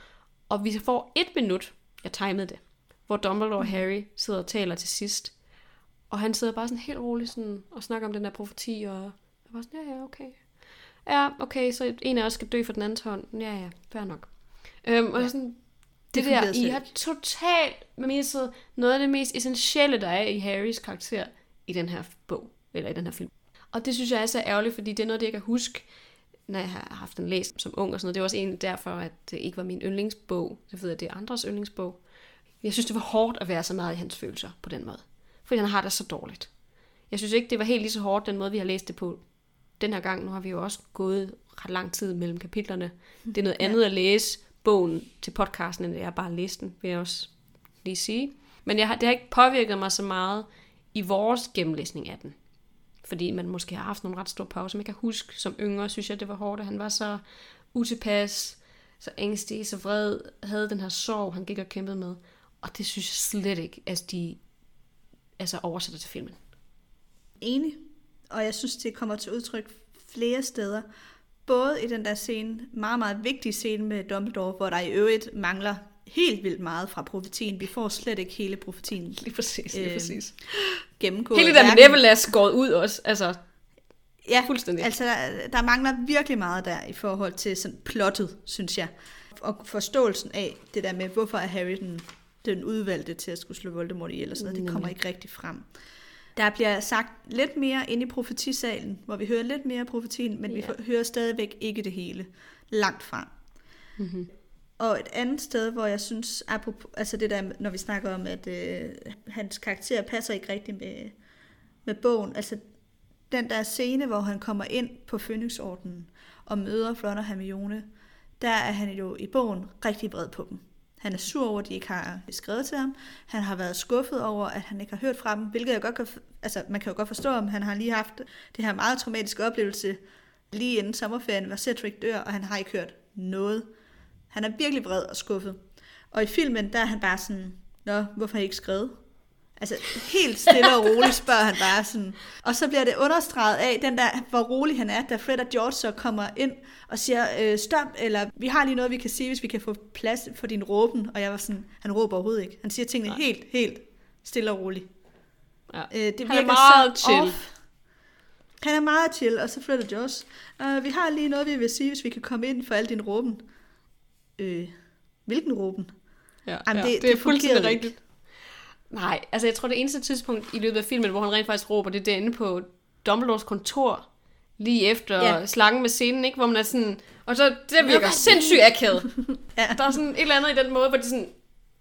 og vi får et minut, jeg timede det, hvor Dumbledore og Harry sidder og taler til sidst, og han sidder bare sådan helt roligt sådan, og snakker om den der profeti, og jeg var sådan, ja, ja, okay. Ja, okay, så en af os skal dø for den andens hånd. Ja, ja, fair nok. Øhm, og Ja. sådan, Det det, der, I har totalt misset noget af det mest essentielle, der er i Harrys karakter i den her bog, eller i den her film. Og det synes jeg er så ærgerligt, fordi det er noget, det jeg kan huske, når jeg har haft den læst som ung og sådan noget. Det var også egentlig derfor, at det ikke var min yndlingsbog. Så ved jeg, at det er andres yndlingsbog. Jeg synes, det var hårdt at være så meget i hans følelser på den måde. Fordi han har det så dårligt. Jeg synes ikke, det var helt lige så hårdt, den måde, vi har læst det på den her gang. Nu har vi jo også gået ret lang tid mellem kapitlerne. Det er noget <laughs> andet at læse bogen til podcasten, end jeg bare læste den, vil jeg også lige sige. Men jeg har, det har ikke påvirket mig så meget i vores gennemlæsning af den. Fordi man måske har haft nogle ret store pauser. Man kan huske, som yngre synes jeg, det var hårdt, at han var så utilpas, så ængstig, så vred, havde den her sorg, han gik og kæmpede med. Og det synes jeg slet ikke, at de altså oversætter til filmen. Enig. Og jeg synes, det kommer til udtryk flere steder. Både i den der scene, meget, meget vigtige scene med Dumbledore, hvor der i øvrigt mangler helt vildt meget fra profetien. Vi får slet ikke hele profetien Lige præcis, lige lige Øhm, præcis. gennemgået. Hele det der med er skåret ud også. Altså, Ja, Fuldstændig. Altså, der, der mangler virkelig meget der i forhold til sådan plottet, synes jeg. Og forståelsen af det der med, hvorfor er Harry den, den udvalgte til at skulle slå Voldemort ihjel og sådan noget, det kommer Nemlig. ikke rigtig frem. Der bliver sagt lidt mere inde i profetisalen, hvor vi hører lidt mere af profetien, men vi Ja. får- hører stadigvæk ikke det hele. Langt fra. mm-hmm. Og et andet sted, hvor jeg synes, apropos, altså det der, når vi snakker om, at øh, hans karakter passer ikke rigtigt med, med bogen, altså den der scene, hvor han kommer ind på Fønixordenen og møder Flot og Hermione, der er han jo i bogen rigtig vred på dem. Han er sur over, at de ikke har skrevet til ham. Han har været skuffet over, at han ikke har hørt fra dem, hvilket jeg godt kan, altså man kan jo godt forstå, om han har lige haft det her meget traumatiske oplevelse lige inden sommerferien, hvor Cedric dør, og han har ikke hørt noget. Han er virkelig vred og skuffet. Og i filmen, der er han bare sådan, Nå, hvorfor har I ikke skrevet? Altså helt stille og roligt <laughs> spørger han bare sådan. Og så bliver det understreget af den der, hvor rolig han er, da Fred og George så kommer ind og siger, øh, stop, eller vi har lige noget, vi kan sige, hvis vi kan få plads for din råben. Og jeg var sådan, han råber overhovedet ikke. Han siger tingene Nej. helt, helt stille og roligt. ja. Øh, det virker Han er meget så chill. Off. Han er meget chill, og så flytter Josh. Uh, vi har lige noget, vi vil sige, hvis vi kan komme ind for al din råben. Øh, hvilken råben? Ja, Jamen, ja. det- det er det fuldstændig ikke. rigtigt. Nej, altså jeg tror det eneste tidspunkt i løbet af filmen, hvor han rent faktisk råber, det er derinde på Dumbledores kontor, lige efter Ja. slangen med scenen, ikke? Hvor man er sådan... Og så, det virker sindssygt akavet. <laughs> Ja. Der er sådan et eller andet i den måde, hvor de sådan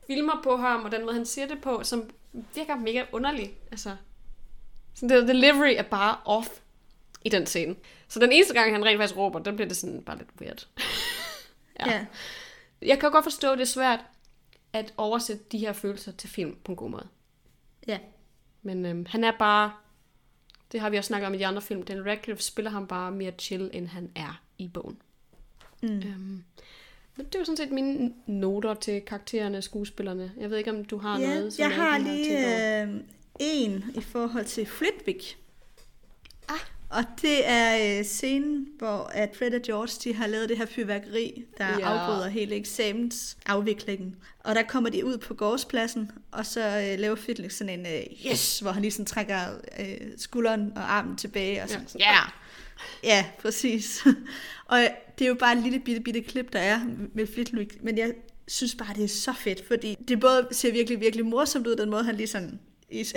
filmer på ham, og den måde, han siger det på, som virker mega underlig. Altså, sådan det delivery er bare off i den scene. Så den eneste gang, han rent faktisk råber, den bliver det sådan bare lidt weird. <laughs> Ja. ja. Jeg kan godt forstå, at det er svært at oversætte de her følelser til film på en god måde. ja. Men øhm, han er bare, det har vi også snakket om i de andre film, den Radcliffe spiller ham bare mere chill, end han er i bogen. Mm. Øhm, men det er jo sådan set mine noter til karaktererne, skuespillerne. Jeg ved ikke, om du har Ja, noget, som jeg har tænkt over. lige øh, en i forhold til Flitwick. Ah. Og det er øh, scenen, hvor at Fred og George de har lavet det her fyrværkeri, der Ja. afbryder hele eksamensafviklingen. Og der kommer de ud på gårdspladsen, og så øh, laver Flitwick sådan en øh, yes, hvor han lige sådan trækker øh, skulderen og armen tilbage. Og sådan, Ja. Ja, præcis. <laughs> og det er jo bare et lille bitte, bitte klip, der er med Flitwick, men jeg synes bare, det er så fedt, fordi det både ser virkelig, virkelig morsomt ud, den måde, han lige sådan,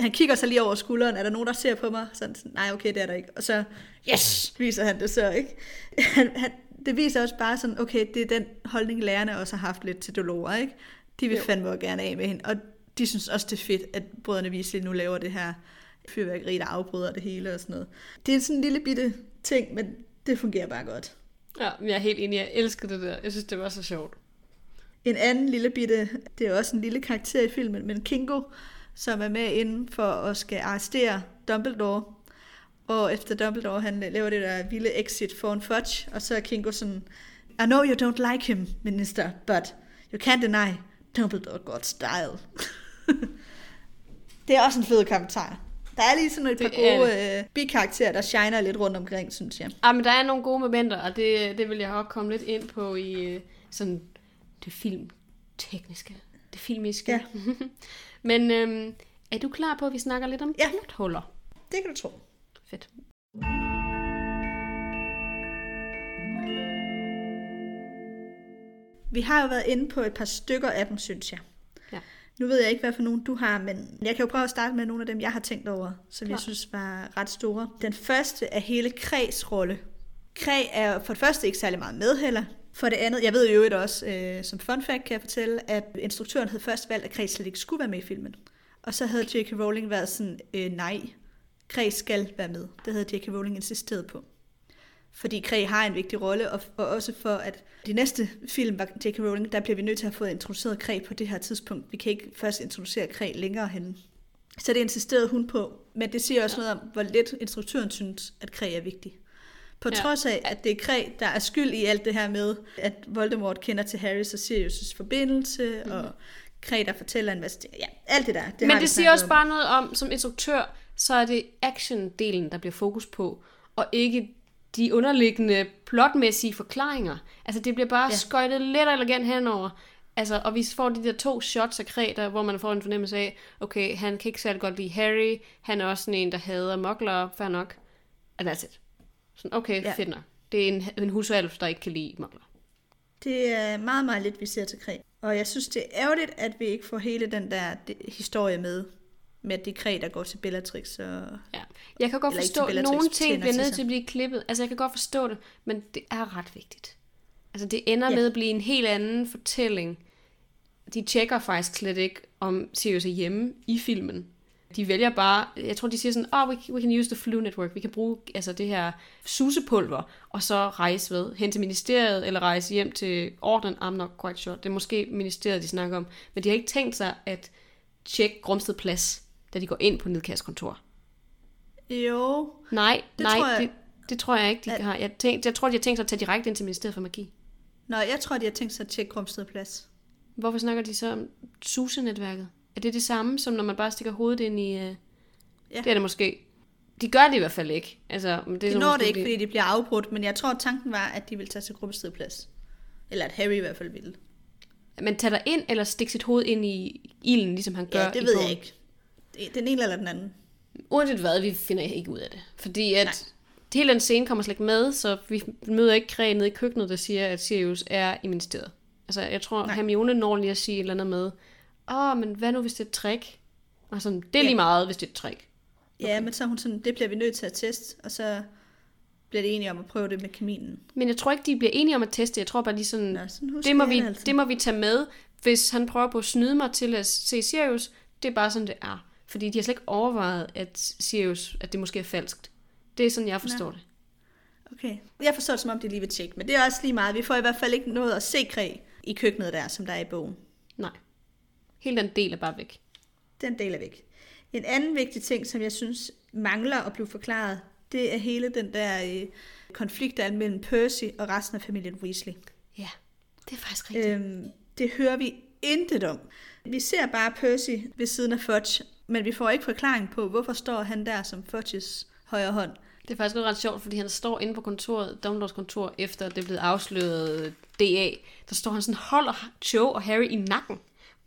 han kigger sig lige over skulderen, er der nogen, der ser på mig? Sådan, nej, okay, det er der ikke. Og så, yes, viser han det så, ikke? <laughs> Han, han, det viser også bare sådan, okay, det er den holdning, lærerne også har haft lidt til Dolores, ikke? De vil Jo. fandme også gerne af med hende, og de synes også, det er fedt, at brødrene Weasley nu laver det her fyrværkeri, der afbryder det hele og sådan noget. Det er sådan en lille bitte ting, men det fungerer bare godt. Ja, men jeg er helt enig. Jeg elskede det der. Jeg synes, det var så sjovt. En anden lille bitte, det er også en lille karakter i filmen, men Kingo, som er med inden for at skal arrestere Dumbledore. Og efter Dumbledore, han laver det der vilde exit for en fudge, og så er Kingo sådan, I know you don't like him, minister, but you can't deny Dumbledore got style. <laughs> det er også en fed kommentar. Der er lige sådan et par Det gode øh, bikarakterer, der shiner lidt rundt omkring, synes jeg. Ah, men der er nogle gode momenter, og det, det vil jeg også komme lidt ind på i øh, sådan det filmtekniske, det filmiske. Ja. <laughs> men øhm, er du klar på, at vi snakker lidt om Ja. plothuller? Det kan du tro. Fedt. Vi har jo været inde på et par stykker af dem, synes jeg. Ja. Nu ved jeg ikke, hvad for nogen du har, men jeg kan jo prøve at starte med nogle af dem, jeg har tænkt over, som jeg Klart. synes var ret store. Den første er hele Kræs rolle. Kræ er for det første ikke særlig meget med heller. For det andet, jeg ved jo øvrigt også, øh, som fun fact kan jeg fortælle, at instruktøren havde først valgt, at Kræs slet ikke skulle være med i filmen. Og så havde J.K. Rowling været sådan, øh, nej, Kræs skal være med. Det havde J.K. Rowling insisteret på. Fordi Kræ har en vigtig rolle, og, og også for, at de næste film var J.K. Rowling, der bliver vi nødt til at få introduceret Kræ på det her tidspunkt. Vi kan ikke først introducere Kræ længere hen. Så det insisterede hun på. Men det siger også noget om, hvor lidt instruktøren synes, at Kræ er vigtig. På Ja. trods af, at det er Kræ, der er skyld i alt det her med, at Voldemort kender til Harrys og Sirius' forbindelse, mm. og Kræ, der fortæller en masse. Ja, alt det der. Det Men det siger også om. bare noget om, som instruktør, så er det action-delen, der bliver fokus på, og ikke de underliggende plotmæssige forklaringer. Altså det bliver bare ja. Skøjtet lidt elegant henover. Altså, og vi får de der to shots af Kreta, hvor man får en fornemmelse af, okay, han kan ikke særlig godt lide Harry, han er også sådan en, der hader mokler, fair nok. And that's it. Sådan, okay, ja. Fedt nok. Det er en, en husalf, der ikke kan lide mokler. Det er meget, meget lidt, vi ser til Kræ. Og jeg synes, det er ærgerligt, at vi ikke får hele den der historie med, med det Kræ, der går til Bellatrix. Og... Ja. Jeg kan godt forstå, at nogle ting bliver nødt til at blive klippet. Altså, jeg kan godt forstå det, men det er ret vigtigt. Altså, det ender. Ja. med at blive en helt anden fortælling. De tjekker faktisk slet ikke, om Sirius er hjemme i filmen. De vælger bare, jeg tror, de siger sådan, oh, we, we can use the flu network. Vi kan bruge altså, det her susepulver, og så rejse ved, hen til ministeriet, eller rejse hjem til orden. I'm not quite sure. Det er måske ministeriet, de snakker om. Men de har ikke tænkt sig at tjekke Grumsted Plads, da de går ind på Nedkærs kontor. Jo, Nej, Det nej, tror jeg- det, det tror jeg ikke, de At- har. Jeg, tænk, jeg tror, de har tænkt sig at tage direkte ind til Ministeriet for Magi. Nå, jeg tror, de har tænkt sig at tjekke Grumsted Plads. Hvorfor snakker de så om SUSE-netværket? Er det det samme, som når man bare stikker hovedet ind i... Uh... Ja. Det er det måske. De gør det i hvert fald ikke. Altså, men det, er De når det ikke, fordi- de bliver afbrudt, men jeg tror, at tanken var, at de ville tage til Grumsted Plads. Eller at Harry i hvert fald ville. Man tager dig ind, eller stikker sit hoved ind i ilden, ligesom han gør Ja, det ved jeg ikke. Den ene eller den anden. Uanset hvad, vi finder ikke ud af det. Fordi at Nej. hele den scene kommer slet ikke med, så vi møder ikke Kræ nede i køkkenet, der siger, at Sirius er i ministeriet. Altså, jeg tror, Nej. Hermione når lige at sige et eller andet med, åh, men hvad nu, hvis det er et trick? Og sådan, det er lige Ja. meget, hvis det er et trick. Ja, men så er hun sådan, det bliver vi nødt til at teste, og så bliver det enige om at prøve det med kaminen. Men jeg tror ikke, de bliver enige om at teste. Jeg tror bare, de sådan, Nå, sådan det, må vi, det altså. det må vi tage med, hvis han prøver på at snyde mig til at se Sirius. Det er bare sådan, det er. Fordi de har slet ikke overvejet, at Sirius, at det måske er falskt. Det er sådan, jeg forstår det. Okay. Jeg forstår det, som om de lige vil tjekke, men det er også lige meget. Vi får i hvert fald ikke noget at se kræ i køkkenet der, som der er i bogen. Nej. Hele den del er bare væk. Den del er væk. En anden vigtig ting, som jeg synes mangler at blive forklaret, det er hele den der øh, konflikt, der er mellem Percy og resten af familien Weasley. Ja, det er faktisk rigtigt. Øhm, det hører vi intet om. Vi ser bare Percy ved siden af Fudge, men vi får ikke forklaring på, hvorfor står han der som Fudges højre hånd. Det er faktisk også ret sjovt, fordi han står inde på kontoret, Dumbledores kontor, efter det er blevet afsløret DA. Der står han sådan, holder Joe og Harry i nakken.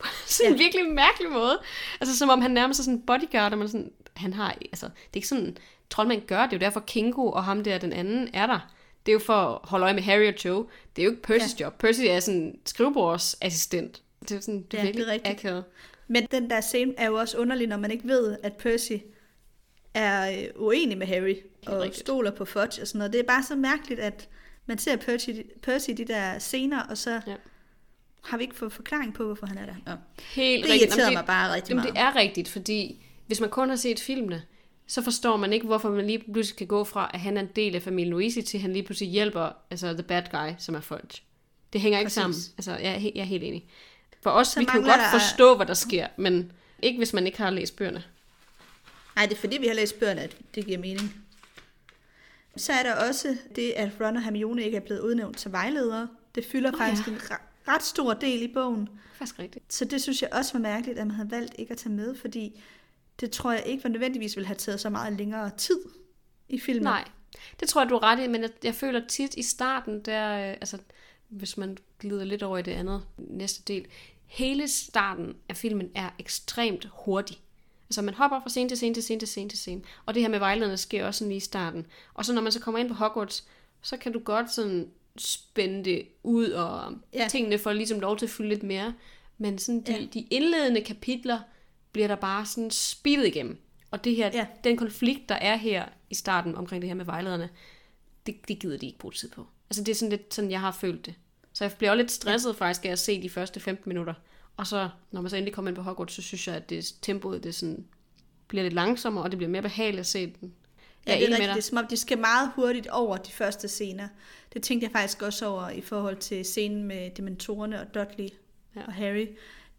På <laughs> sådan en Ja. virkelig mærkelig måde. Altså som om han nærmest er sådan en bodyguard, og man sådan, han har, altså, det er ikke sådan, troldmand gør, det er jo derfor Kingo og ham der, den anden, er der. Det er jo for at holde øje med Harry og Joe. Det er jo ikke Percy's ja. job. Percy er sådan skrivebordsassistent. Det er sådan, det er Ja, det er rigtigt. akavet. Men den der scene er jo også underlig, når man ikke ved, at Percy er øh, uenig med Harry og rigtigt. stoler på Fudge og sådan noget. Det er bare så mærkeligt, at man ser Percy, Percy i de der scener, og så Ja. Ja. har vi ikke fået forklaring på, hvorfor han er der. Nå. Helt Det rigtigt. Jamen, mig bare rigtig Jamen, meget. det er rigtigt, fordi hvis man kun har set filmene, så forstår man ikke, hvorfor man lige pludselig kan gå fra, at han er en del af familien Louise, til at han lige pludselig hjælper altså the bad guy, som er Fudge. Det hænger ikke Præcis. sammen. Altså, jeg er, jeg er helt enig. For os, Så vi kan jo godt der- forstå, hvad der sker, men ikke hvis man ikke har læst bøgerne. Nej, det er fordi, vi har læst bøgerne, at det giver mening. Så er der også det, at Ron og Hermione ikke er blevet udnævnt til vejledere. Det fylder oh, faktisk ja. en ret stor del i bogen. Faktisk rigtigt. Så det synes jeg også var mærkeligt, at man havde valgt ikke at tage med, fordi det tror jeg ikke var nødvendigvis ville have taget så meget længere tid i filmen. Nej, det tror jeg, du er ret i, men jeg, jeg føler tit i starten, der, øh, altså, hvis man glider lidt over i det andet næste del, hele starten af filmen er ekstremt hurtig. Altså man hopper fra scene til scene til scene til scene til scene. Og det her med vejlederne sker også sådan lige i starten. Og så når man så kommer ind på Hogwarts, så kan du godt sådan spænde det ud, og ja. Ja. tingene får ligesom lov til at fylde lidt mere. Men sådan de, Ja. de indledende kapitler bliver der bare sådan speedet igennem. Og det her, ja. Ja. den konflikt, der er her i starten omkring det her med vejlederne, det, det gider de ikke bruge tid på. Altså det er sådan lidt sådan, jeg har følt det. Så jeg bliver også lidt stresset faktisk af at se de første 15 minutter. Og så, når man så endelig kommer ind på Hogwarts, så synes jeg, at det, tempoet det sådan, bliver lidt langsommere, og det bliver mere behageligt at se den. Ja, det er rigtigt. Det er som om, de skal meget hurtigt over de første scener. Det tænkte jeg faktisk også over i forhold til scenen med dementorerne og Dudley Ja. og Harry.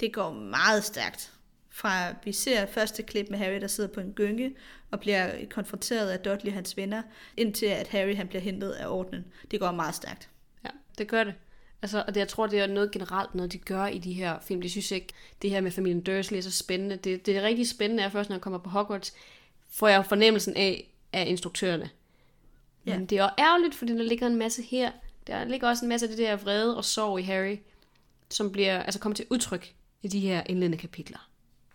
Det går meget stærkt. Fra vi ser første klip med Harry, der sidder på en gynge og bliver konfronteret af Dudley og hans venner, indtil at Harry han bliver hentet af ordenen. Det går meget stærkt. Ja, det gør det. Altså, og det, jeg tror, det er noget generelt, noget de gør i de her film. De synes ikke, det her med familien Dursley er så spændende. Det, det er rigtig spændende er først, når jeg kommer på Hogwarts, får jeg fornemmelsen af, af instruktørerne. Men Ja. det er jo ærgerligt, fordi der ligger en masse her. Der ligger også en masse af det der vrede og sorg i Harry, som bliver altså kommer til udtryk i de her indledende kapitler.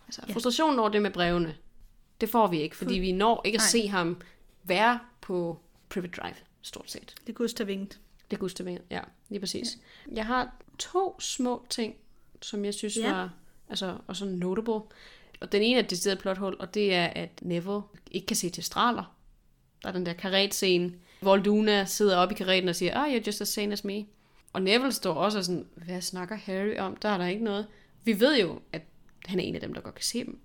Altså, ja. Frustrationen over det med brevene, det får vi ikke, fordi vi når ikke at Nej. se ham være på Private Drive, stort set. Det Gustav Vingt. Det Gustav Winger, ja, lige præcis. Ja. Jeg har to små ting, som jeg synes. Ja. var altså, og sådan notable. Og den ene er et decideret plothul, og det er, at Neville ikke kan se til straler. Der er den der karet-scene, hvor Luna sidder oppe i karetten og siger, ah, you're just as sane as me. Og Neville står også og sådan, hvad snakker Harry om? Der er der ikke noget. Vi ved jo, at han er en af dem, der godt kan se dem.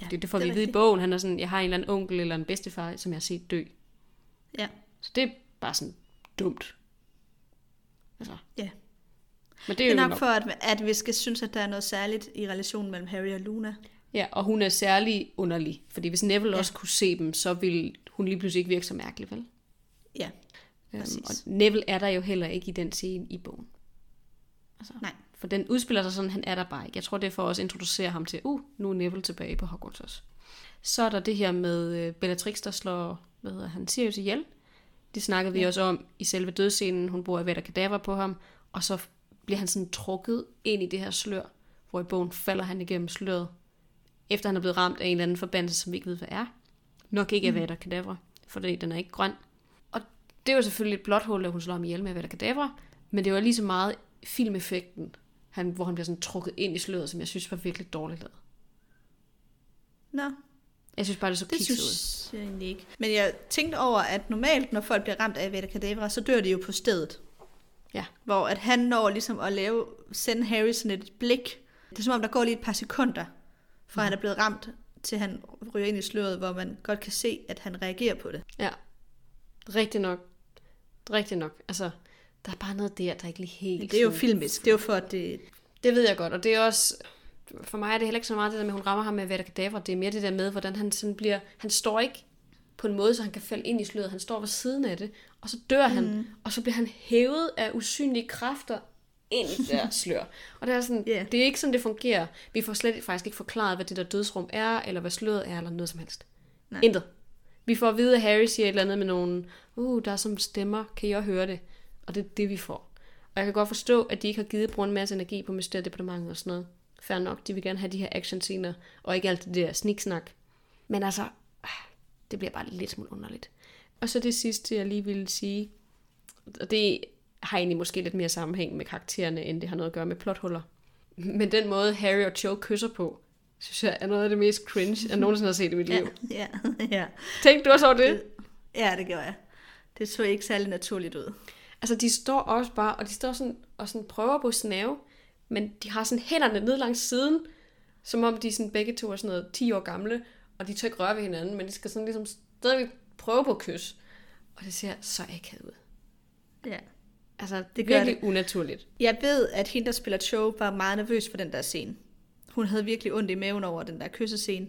Ja, det, det får det vi er at vide i bogen. Han er sådan, jeg har en eller anden onkel eller en bedstefar, som jeg har set dø. Ja. Så det er bare sådan dumt. Altså. Ja. Men det Det er, er jo nok for, at, at vi skal synes, at der er noget særligt i relationen mellem Harry og Luna. Ja, og hun er særlig underlig. Fordi hvis Neville ja. Også kunne se dem, så ville hun lige pludselig ikke virke så mærkelig, vel? Ja, Øhm, og Neville er der jo heller ikke i den scene i bogen. Altså, nej. For den udspiller sig sådan, han er der bare ikke. Jeg tror, det er for at introducere ham til, uh, nu er Neville tilbage på Hogwarts også. Så er der det her med øh, Bellatrix, der slår, hvad hedder han, Sirius ihjel. Det snakkede vi Ja. også om i selve dødscenen. Hun bruger Avada Kedavra på ham, og så bliver han sådan trukket ind i det her slør, hvor i bogen falder han igennem sløret, efter han er blevet ramt af en eller anden forbandelse, som vi ikke ved, hvad er. Nok ikke Avada Kedavra, for den er ikke grøn. Og det jo selvfølgelig et blåt hul, at hun slår ham ihjel med Avada Kedavra, men det var lige så meget filmeffekten, han, hvor han bliver sådan trukket ind i sløret, som jeg synes var virkelig dårligt lavet. Nå, Jeg synes bare, det så Det kikset ud. synes jeg egentlig ikke. Men jeg tænkte over, at normalt, når folk bliver ramt af Veda Kedavra, så dør de jo på stedet. Ja. Hvor at han når ligesom at lave, sende Harry sådan et blik. Det er som om, der går lige et par sekunder, fra mm. han er blevet ramt, til han ryger ind i sløret, hvor man godt kan se, at han reagerer på det. Ja. Rigtig nok. Rigtig nok. Altså, der er bare noget der, der ikke lige helt... Det er jo filmisk. Det er jo for, at det... Det ved jeg godt, og det er også... For mig er det heller ikke så meget det der med, at hun rammer ham med Veda Kedavra. Det er mere det der med, hvordan han sådan bliver... Han står ikke på en måde, så han kan falde ind i sløret. Han står ved siden af det, og så dør mm. han, og så bliver han hævet af usynlige kræfter ind i det der <laughs> slør. Og det er sådan, Ja. det er ikke sådan, det fungerer. Vi får slet faktisk ikke forklaret, hvad det der dødsrum er, eller hvad sløret er, eller noget som helst. Nej. Intet. Vi får at vide, at Harry siger et eller andet med nogle, uh, der er som stemmer, kan I også høre det? Og det er det, vi får. Og jeg kan godt forstå, at de ikke har givet bruge en masse energi på Mysteriedepartementet og sådan noget. Fair nok, de vil gerne have de her actionscener, og ikke alt det der sniksnak. Men altså, ah, det bliver bare lidt smule underligt. Og så det sidste, jeg lige ville sige, og det har egentlig måske lidt mere sammenhæng med karaktererne, end det har noget at gøre med plothuller. Men den måde, Harry og Cho kysser på, synes jeg er noget af det mest cringe, jeg nogensinde har set i mit liv. <laughs> Ja, ja, ja. Tænkte du også over det? Ja, det gjorde jeg. Det så ikke særlig naturligt ud. Altså, de står også bare, og de står sådan, og sådan prøver på snave, men de har sådan hænderne ned langs siden, som om de sådan begge to er sådan noget 10 år gamle, og de tør ikke røre ved hinanden, men de skal sådan ligesom stadigvæk prøve på at kysse. Og det ser så akavet ud. Ja. Altså, det gør virkelig det. unaturligt. Jeg ved, at hende, der spiller show, var meget nervøs for den der scene. Hun havde virkelig ondt i maven over den der kyssescene.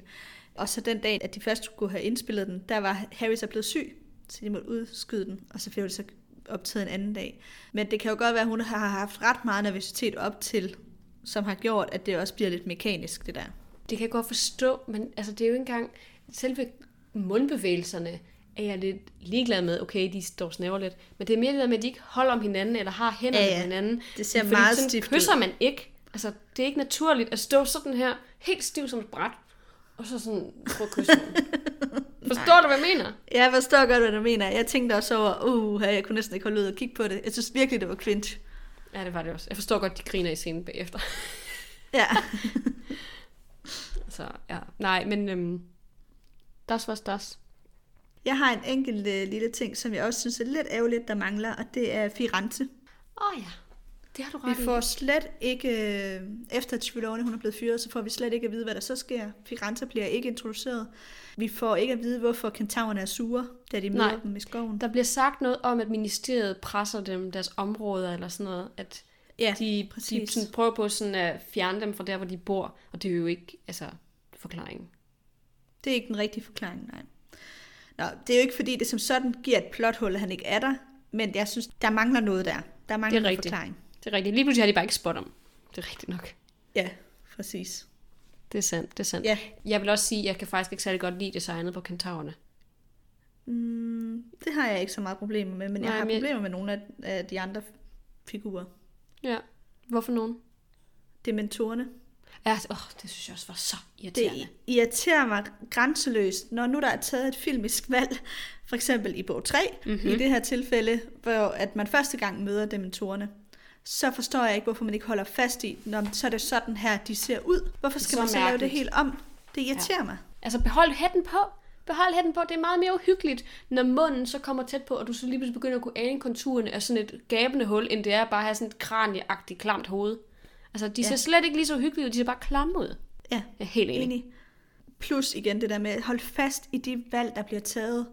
Og så den dag, at de først skulle have indspillet den, der var Harry så blevet syg, så de måtte udskyde den, og så blev det så optaget en anden dag. Men det kan jo godt være, at hun har haft ret meget nervøsitet op til, som har gjort, at det også bliver lidt mekanisk, det der. Det kan jeg godt forstå, men altså, det er jo ikke engang... Selve mundbevægelserne er jeg lidt ligeglad med. Okay, de står snæver lidt. Men det er mere det der med, at de ikke holder om hinanden, eller har hænderne Ja, ja, ja. ja. hinanden. Det ser Fordi meget sådan stift kysser ud. man ikke. Altså, det er ikke naturligt at stå sådan her, helt stiv som et bræt, og så sådan prøve at kysse. <laughs> Forstår du, hvad jeg mener? Jeg forstår godt, hvad du mener. Jeg tænkte også over, uh, jeg kunne næsten ikke holde ud og kigge på det. Jeg synes virkelig, det var cringe. Ja, det var det også. Jeg forstår godt, de griner i scenen bagefter. <laughs> Ja. <laughs> Så ja, nej, men øhm, das was das. Jeg har en enkelt øh, lille ting, som jeg også synes er lidt ærgerligt, der mangler, og det er Firenze. Åh oh, ja, det har du Vi ret får i. slet ikke, øh, efter Trelawney hun er blevet fyret, så får vi slet ikke at vide, hvad der så sker. Firenze bliver ikke introduceret. Vi får ikke at vide, hvorfor kentaurerne er sure, da de møder Nej. dem i skoven. Der bliver sagt noget om, at ministeriet presser dem, deres områder eller sådan noget, at Ja, de, de præcis. sådan prøver på sådan at fjerne dem fra der, hvor de bor, og det er jo ikke altså, forklaringen. Det er ikke den rigtige forklaring, nej. Nå, det er jo ikke fordi, det som sådan giver et plothul, at han ikke er der, men jeg synes, der mangler noget der. Der mangler Det er rigtigt. forklaring. Det er rigtigt. Lige pludselig har de bare ikke spot om. Det er rigtigt nok. Ja, præcis. Det er sandt, det er sandt. Ja. Jeg vil også sige, at jeg kan faktisk ikke særlig godt lide designet på kentaurerne. Mm, det har jeg ikke så meget problemer med, men jeg Nej, har men jeg- problemer med nogle af, af de andre figurer. Ja. Hvorfor nogen? Dementorerne. Ja, åh, det synes jeg også var så Det irriterende. irriterer mig grænseløst, når nu der er taget et filmisk valg, for eksempel i bog 3, Mhm. mm-hmm. i det her tilfælde, hvor at man første gang møder dementorerne, så forstår jeg ikke, hvorfor man ikke holder fast i, når så er det sådan her, de ser ud. Hvorfor skal Så man så lave det mærkeligt. helt om? Det irriterer ja. mig. Altså, behold hætten på. Behold hætten på. Det er meget mere uhyggeligt, når munden så kommer tæt på, og du så lige pludselig begynder at kunne ane konturerne af sådan et gabende hul, end det er bare at have sådan et kranieagtigt klamt hoved. Altså, de Ja. ser slet ikke lige så uhyggelige ud. De ser bare klamme ud. Ja, Jeg er helt enig. enig. Plus igen det der med at holde fast i de valg, der bliver taget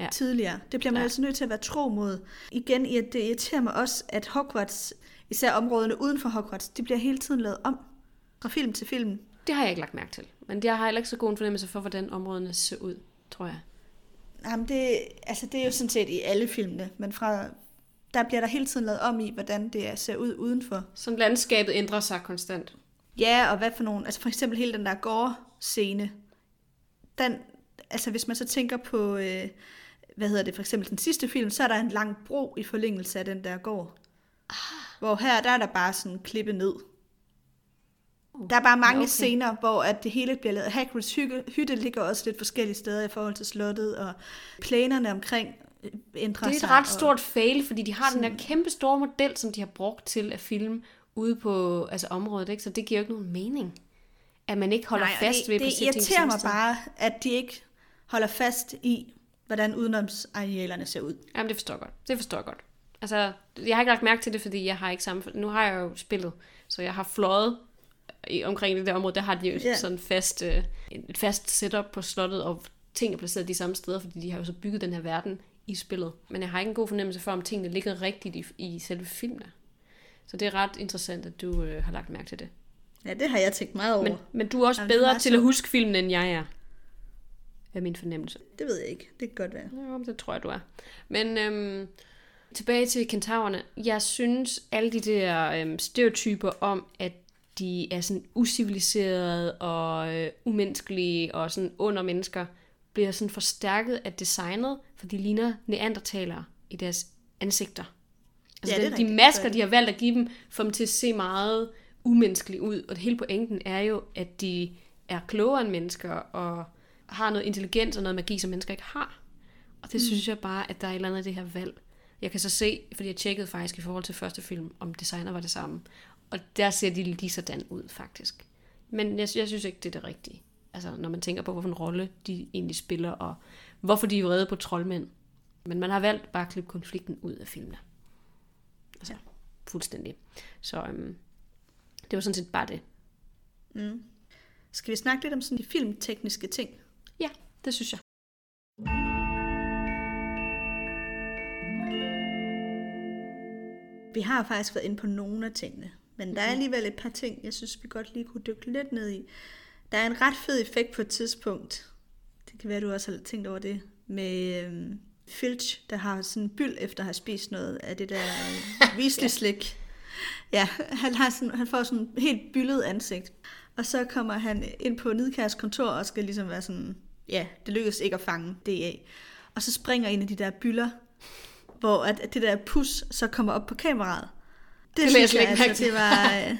Ja. tidligere. Det bliver man Ja. altså nødt til at være tro mod. Igen, det irriterer mig også, at Hogwarts, især områderne uden for Hogwarts, de bliver hele tiden lavet om fra film til film. Det har jeg ikke lagt mærke til. Men jeg har heller ikke så god en fornemmelse for, hvordan områdene ser ud, tror jeg. Jamen det, altså det er jo sådan set i alle filmene, men fra, der bliver der hele tiden lavet om i, hvordan det er- ser ud udenfor. Som landskabet ændrer sig konstant. Ja, og hvad for nogle, altså for eksempel hele den der gård-scene, den, altså hvis man så tænker på, øh, hvad hedder det, for eksempel den sidste film, så er der en lang bro i forlængelse af den der gård. Ah. Hvor her, der er der bare sådan klippe ned. Der er bare mange okay. scener, hvor at det hele bliver lavet. Hagrids hygge, hytte ligger også lidt forskellige steder i forhold til slottet, og plænerne omkring øh, ændrer Det er sig. et ret og- stort fail, fordi de har den der kæmpe store model, som de har brugt til at filme ude på altså området, ikke? så det giver jo ikke nogen mening. at man ikke holder Nej, fast det, ved det ting irriterer mig bare, at de ikke holder fast i, hvordan udenomsarealerne ser ud. Jamen, det forstår jeg godt. Det forstår jeg godt. Altså, jeg har ikke lagt mærke til det, fordi jeg har ikke samme... Nu har jeg jo spillet, så jeg har fløjet i, omkring det der område. Der har de jo Ja. sådan fast, øh, et fast setup på slottet, og ting er placeret de samme steder, fordi de har jo så bygget den her verden i spillet. Men jeg har ikke en god fornemmelse for, om tingene ligger rigtigt i, i selve filmene. Så det er ret interessant, at du øh, har lagt mærke til det. Ja, det har jeg tænkt meget over. Men, men du er også Jamen, er bedre til at sjovt. huske filmen, end jeg er. Er min fornemmelse. Det ved jeg ikke. Det kan godt være. Jo, det tror jeg, du er. Men øhm, tilbage til kentaurerne. Jeg synes, alle de der øhm, stereotyper om, at de er sådan usiviliserede og øh, umenneskelige og sådan under mennesker, bliver sådan forstærket af designet, for de ligner neandertalere i deres ansigter. Altså Ja, det er de masker, er de har valgt at give dem, får dem til at se meget umenneskelige ud. Og det hele pointen er jo, at de er klogere end mennesker og har noget intelligens og noget magi, som mennesker ikke har. Og det mm. synes jeg bare, at der er et eller andet i det her valg. Jeg kan så se, fordi jeg tjekkede faktisk i forhold til første film, om designer var det samme. Og der ser de lige sådan ud, faktisk. Men jeg, jeg synes ikke, det er det rigtige. Altså, når man tænker på, hvilken rolle de egentlig spiller, og hvorfor de er vrede på troldmænd. Men man har valgt bare at klippe konflikten ud af filmene. Altså, fuldstændig. Så øhm, det var sådan set bare det. Skal vi snakke lidt om sådan de filmtekniske ting? Ja, det synes jeg. Vi har faktisk været inde på nogle af tingene, men der er alligevel et par ting, jeg synes, vi godt lige kunne dykke lidt ned i. Der er en ret fed effekt på et tidspunkt. Det kan være, du også har tænkt over det. Med øhm, Filch, der har sådan en byld efter at have spist noget af det der øh, <laughs> visneslik. Ja, han, har sådan, han får sådan et helt byllet ansigt. Og så kommer han ind på Nidkærs kontor og skal ligesom være sådan, ja, det lykkedes ikke at fange DA. Og så springer en af de der byller, hvor at, at det der pus så kommer op på kameraet. Det, Det det jeg synes jeg ikke altså, det var... Øh,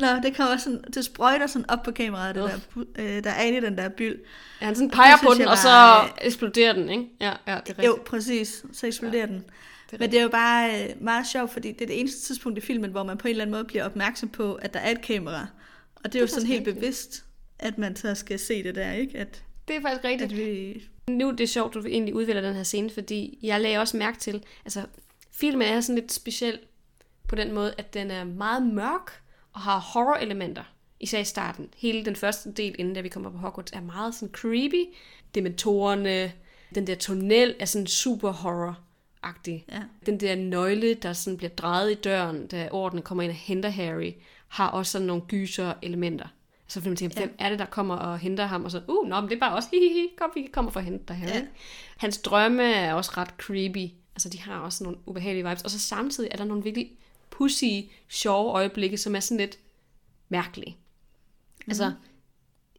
<laughs> nå, det kommer sådan, det sprøjter sådan op på kameraet, det Uff. der, øh, der er inde i den der byld. Ja, han sådan peger på synes den, jeg og så var, eksploderer den, ikke? Ja, ja, det er rigtigt. Jo, præcis. Så eksploderer ja, den. Det Men det er jo bare øh, meget sjovt, fordi det er det eneste tidspunkt i filmen, hvor man på en eller anden måde bliver opmærksom på, at der er et kamera. Og det er, det er jo sådan helt rigtigt. bevidst, at man så skal se det der, ikke? At, Det er faktisk rigtigt. at vi... Nu er det sjovt, du egentlig udvælger den her scene, fordi jeg lagde også mærke til, altså filmen er sådan lidt speciel på den måde, at den er meget mørk og har horror-elementer, især i starten. Hele den første del, inden da vi kommer på Hogwarts, er meget sådan creepy. Dementorerne, den der tunnel er sådan super horror-agtig. Ja. Den der nøgle, der sådan bliver drejet i døren, da ordene kommer ind og henter Harry, har også sådan nogle gyser-elementer. Så man tænker, hvem er det, der kommer og henter ham? Og så, uh, nå, men det er bare også, <laughs> hihihi, kom, vi kommer for at hente dig, Harry. Ja. Ja. Hans drømme er også ret creepy. Altså, de har også nogle ubehagelige vibes. Og så samtidig er der nogle virkelig pussy, sjove øjeblikke, som er sådan lidt mærkelige. Mm. Altså,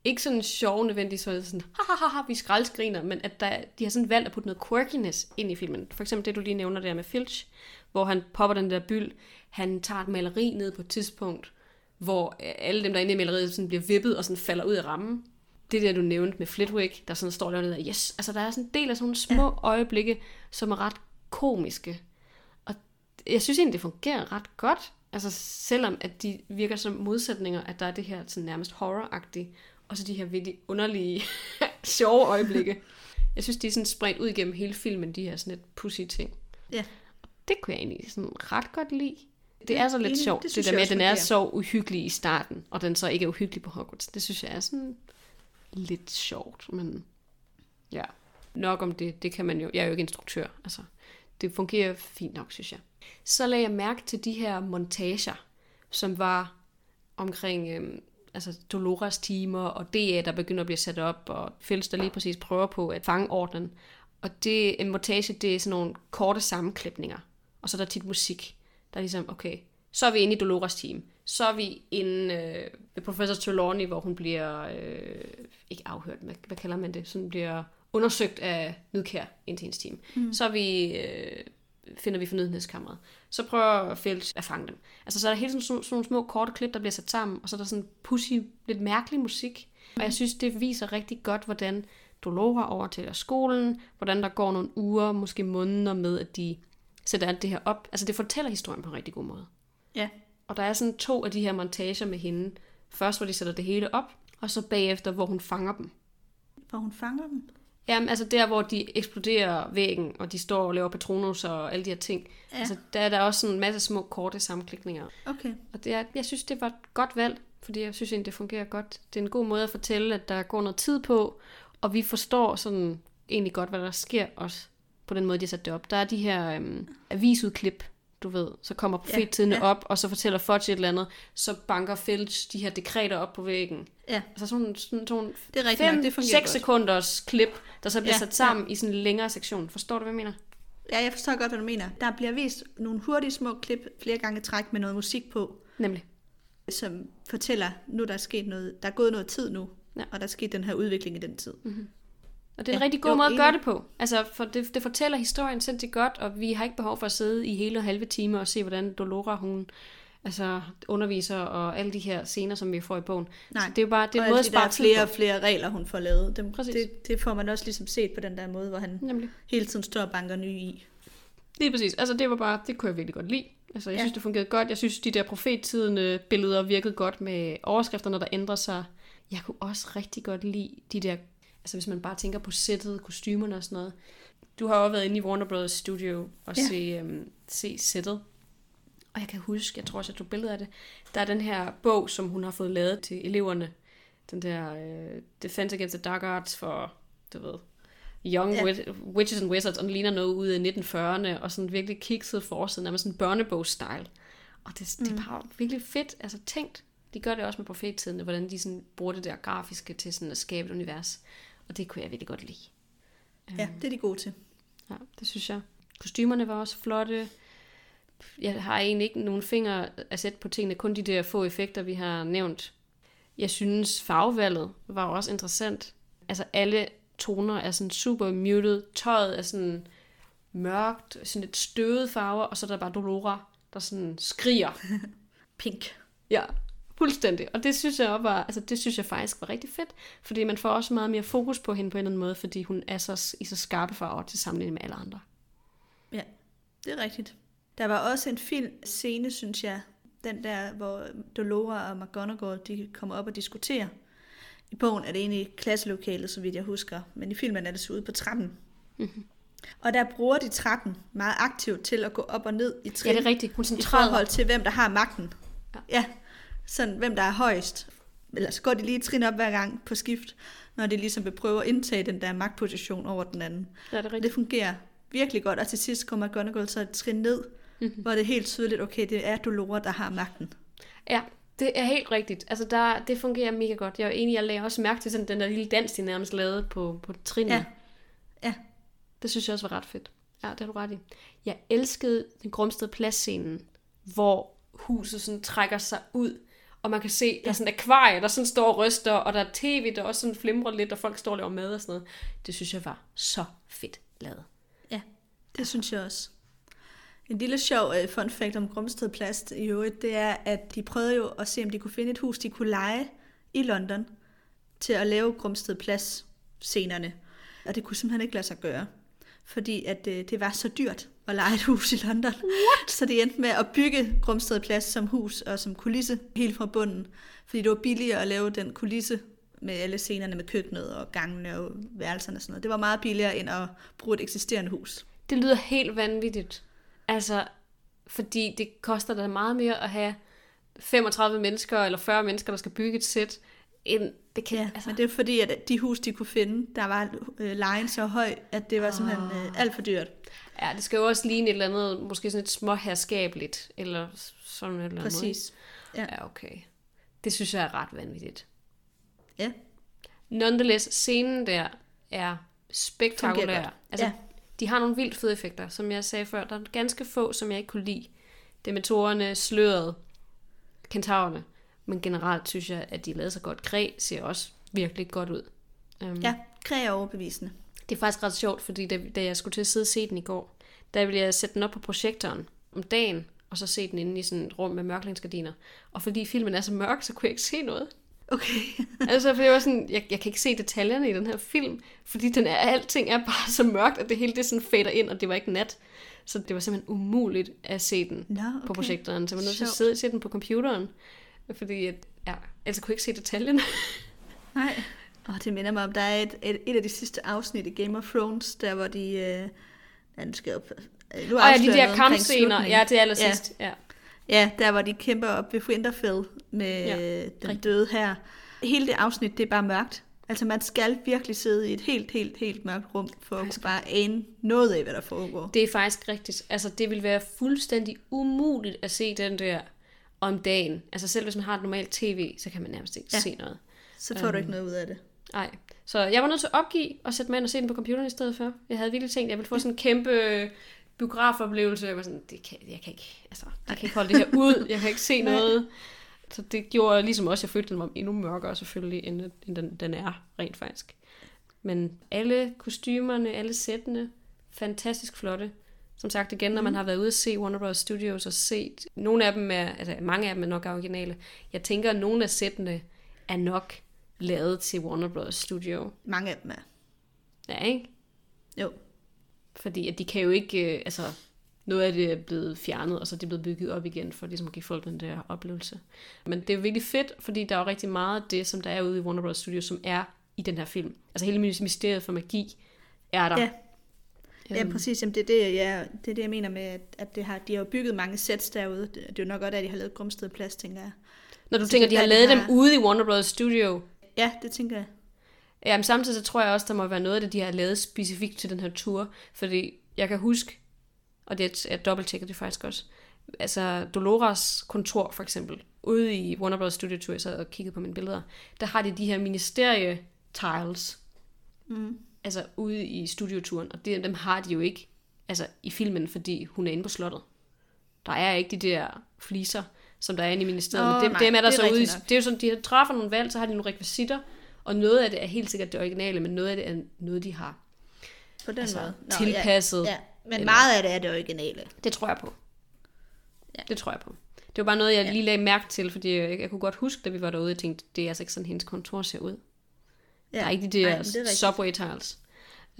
ikke sådan sjove nødvendigvis, så det sådan, ha, ha, ha, vi skraldsgriner, men at der, de har sådan valgt at putte noget quirkiness ind i filmen. For eksempel det, du lige nævner der med Filch, hvor han popper den der byld. Han tager et maleri ned på et tidspunkt, hvor øh, alle dem, der er inde i maleriet, sådan bliver vippet og sådan falder ud af rammen. Det der, du nævnte med Flitwick, der sådan står der der, yes, altså der er sådan en del af sådan nogle små ja. øjeblikke, som er ret komiske. Jeg synes egentlig, det fungerer ret godt. Altså selvom at de virker som modsætninger, at der er det her sådan nærmest horror-agtige, og så de her virkelig underlige, <laughs> sjove øjeblikke. Jeg synes, de er sådan spredt ud igennem hele filmen, de her sådan lidt pussy ting. Ja. Det kunne jeg egentlig sådan ret godt lide. Det er så lidt enig. sjovt, Det det, det der med, at den er så uhyggelig i starten, og den så ikke er uhyggelig på Hogwarts. Det synes jeg er sådan lidt sjovt, men ja. Nok om det, det kan man jo, jeg er jo ikke instruktør, altså det fungerer fint nok, synes jeg. Så lagde jeg mærke til de her montager, som var omkring øh, altså Dolores timer og DA, der begynder at blive sat op, og Fælles, der lige præcis prøver på at fange ordenen. Og det, en montage, det er sådan nogle korte sammenklipninger, og så er der tit musik, der er ligesom, okay, så er vi inde i Dolores team, så er vi inde øh, ved Professor Trelawney, hvor hun bliver, øh, ikke afhørt, hvad, hvad kalder man det, sådan bliver undersøgt af Nidkær ind til hendes team. Mm. Så vi, øh, finder vi fornødenhedskammeret. Så prøver Felch at fange dem. Altså så er der hele sådan, sådan, sådan nogle små korte klip, der bliver sat sammen, og så er der sådan pussy, lidt mærkelig musik. Og jeg synes, det viser rigtig godt, hvordan Dolora overtager skolen, hvordan der går nogle uger, måske måneder med, at de sætter alt det her op. Altså det fortæller historien på en rigtig god måde. Ja. Og der er sådan to af de her montager med hende. Først, hvor de sætter det hele op, Og så bagefter, hvor hun fanger dem. Hvor hun fanger dem. Jamen, altså der, hvor de eksploderer væggen, og de står og laver patronus og alle de her ting. Ja. Altså, der er der også sådan en masse små, korte sammenklikninger. Okay. Og det er, jeg synes, det var et godt valg, fordi jeg synes egentlig, det fungerer godt. Det er en god måde at fortælle, at der går noget tid på, og vi forstår sådan egentlig godt, hvad der sker også på den måde, de har sat det op. Der er de her øhm, avisudklip, du ved, så kommer profettidene Ja, ja, op, og så fortæller Fudge et eller andet, så banker Filch de her dekreter op på væggen. Ja, Altså sådan, sådan, sådan det er rigtigt nok. Det fungerer 6 godt. sekunders klip, der så bliver Ja, sat sammen ja. i sådan en længere sektion. Forstår du, hvad jeg mener? Ja, jeg forstår godt, hvad du mener. Der bliver vist nogle hurtige små klip flere gange i træk med noget musik på, Nemlig. som fortæller, nu der er sket noget, der er gået noget tid nu, Ja. og der er sket den her udvikling i den tid. Og det er en Ja, rigtig god jo, måde at gøre det på. Altså, for det, det fortæller historien sindssygt godt, og vi har ikke behov for at sidde i hele og halve timer og se, hvordan Dolora, hun altså, underviser, og alle de her scener, som vi får i bogen. Nej, Så det er jo bare det er og måde de der tid flere og flere regler, hun får lavet, dem, Præcis. det, det får man også ligesom set på den der måde, hvor han Nemlig. hele tiden står og banker nye i. Lige præcis. Altså, det var bare, det kunne jeg virkelig godt lide. Altså, jeg Ja. synes, det fungerede godt. Jeg synes, de der profettidende billeder virkede godt med overskrifterne, der ændrer sig. Jeg kunne også rigtig godt lide de der, altså hvis man bare tænker på sættet, kostymerne og sådan noget. Du har jo været inde i Warner Bros. Studio og ja. se, øhm, se sættet. Og jeg kan huske, jeg tror også, jeg tog billeder af det. Der er den her bog, som hun har fået lavet til eleverne. Den der øh, Defense Against the Dark Arts for, du ved, Young Ja. Witches and Wizards, og den ligner noget ude i 1940'erne, og sådan virkelig kikset forsiden, nærmest sådan børnebogs-style. Og det, det er bare virkelig fedt, altså tænkt. De gør det også med profettiden, hvordan de sådan bruger det der grafiske til sådan at skabe et univers. Og det kunne jeg virkelig godt lide. Ja, det er de gode til. Ja, det synes jeg. Kostymerne var også flotte. Jeg har egentlig ikke nogen fingre at sætte på tingene, kun de der få effekter, vi har nævnt. Jeg synes, farvevalget var også interessant. Altså alle toner er sådan super muted. Tøjet er sådan mørkt, sådan lidt støvet farver, og så er der bare Dolora, der sådan skriger. <laughs> Pink. Ja, fuldstændig. Og det synes jeg også var, altså det synes jeg faktisk var rigtig fedt, fordi man får også meget mere fokus på hende på en eller anden måde, fordi hun er så, i så skarpe farver til sammenligning med alle andre. Ja, det er rigtigt. Der var også en film scene, synes jeg, den der, hvor Dolora og McGonagall, de kommer op og diskuterer. I bogen er det egentlig i klasselokalet, så vidt jeg husker, men i filmen er det så ude på trappen. Mm-hmm. Og der bruger de trappen meget aktivt til at gå op og ned i Ja, trin, det er rigtigt. Hun i forhold til, hvem der har magten. Ja. ja sådan hvem der er højst. Eller så går de lige trin op hver gang på skift, når de ligesom vil prøve at indtage den der magtposition over den anden. Ja, det er rigtigt. det fungerer virkelig godt, og til sidst kommer McGonagall så et trin ned, mm-hmm. hvor det er helt tydeligt, okay, det er Dolora, der har magten. Ja, det er helt rigtigt. Altså, der, det fungerer mega godt. Jeg er enig, jeg lagde også mærke til sådan den der lille dans, de nærmest lavede på, på trinene. Ja. Ja. Det synes jeg også var ret fedt. Ja, det har du ret i. Jeg elskede den grumstede pladsscenen, hvor huset sådan trækker sig ud, og man kan se, der er sådan et akvarie, der sådan står og ryster, og der er tv, der også sådan flimrer lidt, og folk står og laver mad og sådan noget. Det synes jeg var så fedt lavet. Ja, det synes jeg også. En lille sjov uh, fun fact om Grumsted Plast i øvrigt, det er, at de prøvede jo at se, om de kunne finde et hus, de kunne lege i London til at lave Grumsted Plads scenerne. Og det kunne simpelthen ikke lade sig gøre, fordi at uh, det var så dyrt at lege et hus i London. What? Så de endte med at bygge Grumsted Plads som hus og som kulisse helt fra bunden, fordi det var billigere at lave den kulisse med alle scenerne med køkkenet og gangene og værelserne og sådan noget. Det var meget billigere end at bruge et eksisterende hus. Det lyder helt vanvittigt. Altså, fordi det koster da meget mere at have 35 mennesker eller 40 mennesker, der skal bygge et sæt, end det kan... Ja, altså, men det er fordi, at de hus, de kunne finde, der var øh, lejen så høj, at det var simpelthen øh, alt for dyrt. ja, det skal jo også ligne et eller andet, måske sådan et småherskabeligt, eller sådan et eller andet. Præcis. Ja. Ja. okay. Det synes jeg er ret vanvittigt. Ja. Nonetheless, scenen der er spektakulær. Altså, Ja. De har nogle vildt fede effekter, som jeg sagde før. Der er ganske få, som jeg ikke kunne lide. Dementorerne, sløret, kentaurerne. Men generelt synes jeg, at de lavede sig godt. Græ ser også virkelig godt ud. Um, Ja, Kræ er overbevisende. Det er faktisk ret sjovt, fordi da, da jeg skulle til at sidde og se den i går, der ville jeg sætte den op på projektoren om dagen, og så se den inde i sådan et rum med mørklængsgardiner. Og fordi filmen er så mørk, så kunne jeg ikke se noget. Okay. <laughs> Altså, for jeg var sådan, jeg, jeg kan ikke se detaljerne i den her film, fordi den er, alting er bare så mørkt, at det hele det sådan fader ind, og det var ikke nat. Så det var simpelthen umuligt at se den på okay. projektoren. Så jeg var nødt til at sidde og se den på computeren, fordi at, ja, ellers kunne jeg ikke se detaljerne. <laughs> Nej. Og det minder mig om, der er et, et, et af de sidste afsnit i Game of Thrones, der hvor de... Øh, ja, nu skal jeg øh, nu Og ja, de der kampscener, ja, det er allersidst. Ja. ja. Ja, der hvor de kæmper op ved Winterfell med Ja, den rigtigt. døde her. Hele det afsnit, det er bare mørkt. Altså man skal virkelig sidde i et helt, helt, helt mørkt rum, for at kunne bare ane noget af, hvad der foregår. Det er faktisk rigtigt. Altså, det vil være fuldstændig umuligt at se den der om dagen. Altså, selv hvis man har et normalt tv, så kan man nærmest ikke ja. Se noget. Så får du ikke noget ud af det. Nej. Så jeg var nødt til at opgive og sætte mig ind og se den på computeren i stedet for. Jeg havde virkelig tænkt, at jeg ville få sådan en kæmpe biografoplevelse. Jeg var sådan, det kan, jeg kan ikke, altså, jeg kan ikke holde det her ud. Jeg kan ikke se <laughs> noget. Så det gjorde ligesom også, at jeg følte, den var endnu mørkere selvfølgelig, end, end den, den er rent faktisk. Men alle kostymerne, alle sættene, fantastisk flotte. Som sagt igen, når man har været ude at se Warner Bros. Studios og set, nogle af dem er, altså mange af dem er nok originale. Jeg tænker, at nogle af sættene er nok lavet til Warner Bros. Studio. Mange af dem er. Ja, ikke? Jo. Fordi at de kan jo ikke, øh, altså noget af det er blevet fjernet, og så er det blevet bygget op igen, for ligesom at give folk den der oplevelse. Men det er jo virkelig fedt, fordi der er jo rigtig meget af det, som der er ude i Warner Bros. Studios, som er i den her film. Altså hele mysteriet for magi er der. Ja. Ja, Øhm, præcis. Jamen, det, er det, jeg, det er det, jeg mener med, at, det har, de har jo bygget mange sets derude. Det, er jo nok godt, at de har lavet Grumsted Plads, tænker jeg. Når du så tænker, de har lavet de dem har- ude i Warner Bros. Studio, Ja, det tænker jeg. Jamen samtidig så tror jeg også, der må være noget af det, de har lavet specifikt til den her tur. Fordi jeg kan huske, og det er jeg dobbelttjekker det faktisk også, altså Doloras kontor for eksempel, ude i Warner Bros. Studio Tour, jeg sad og kiggede på mine billeder, der har de de her ministerie-tiles, Mm. altså ude i studioturen, og det, dem har de jo ikke altså i filmen, fordi hun er inde på slottet. Der er ikke de der fliser, som der er inde i ministeriet, Nå, men dem, nej, dem er der det er så ude i, nok. det er jo sådan, de træffer nogle valg, så har de nogle rekvisitter, og noget af det er helt sikkert det originale, men noget af det er noget, de har På den altså, måde. tilpasset. Ja, ja. Men Eller- meget af det er det originale. Det tror jeg på. Ja. Det tror jeg på. Det var bare noget, jeg lige lagde mærke til, fordi jeg, jeg kunne godt huske, da vi var derude, jeg tænkte, det er altså ikke sådan, hendes kontor ser ud. Ja. Der er ikke de Nej, der men det er subway tiles.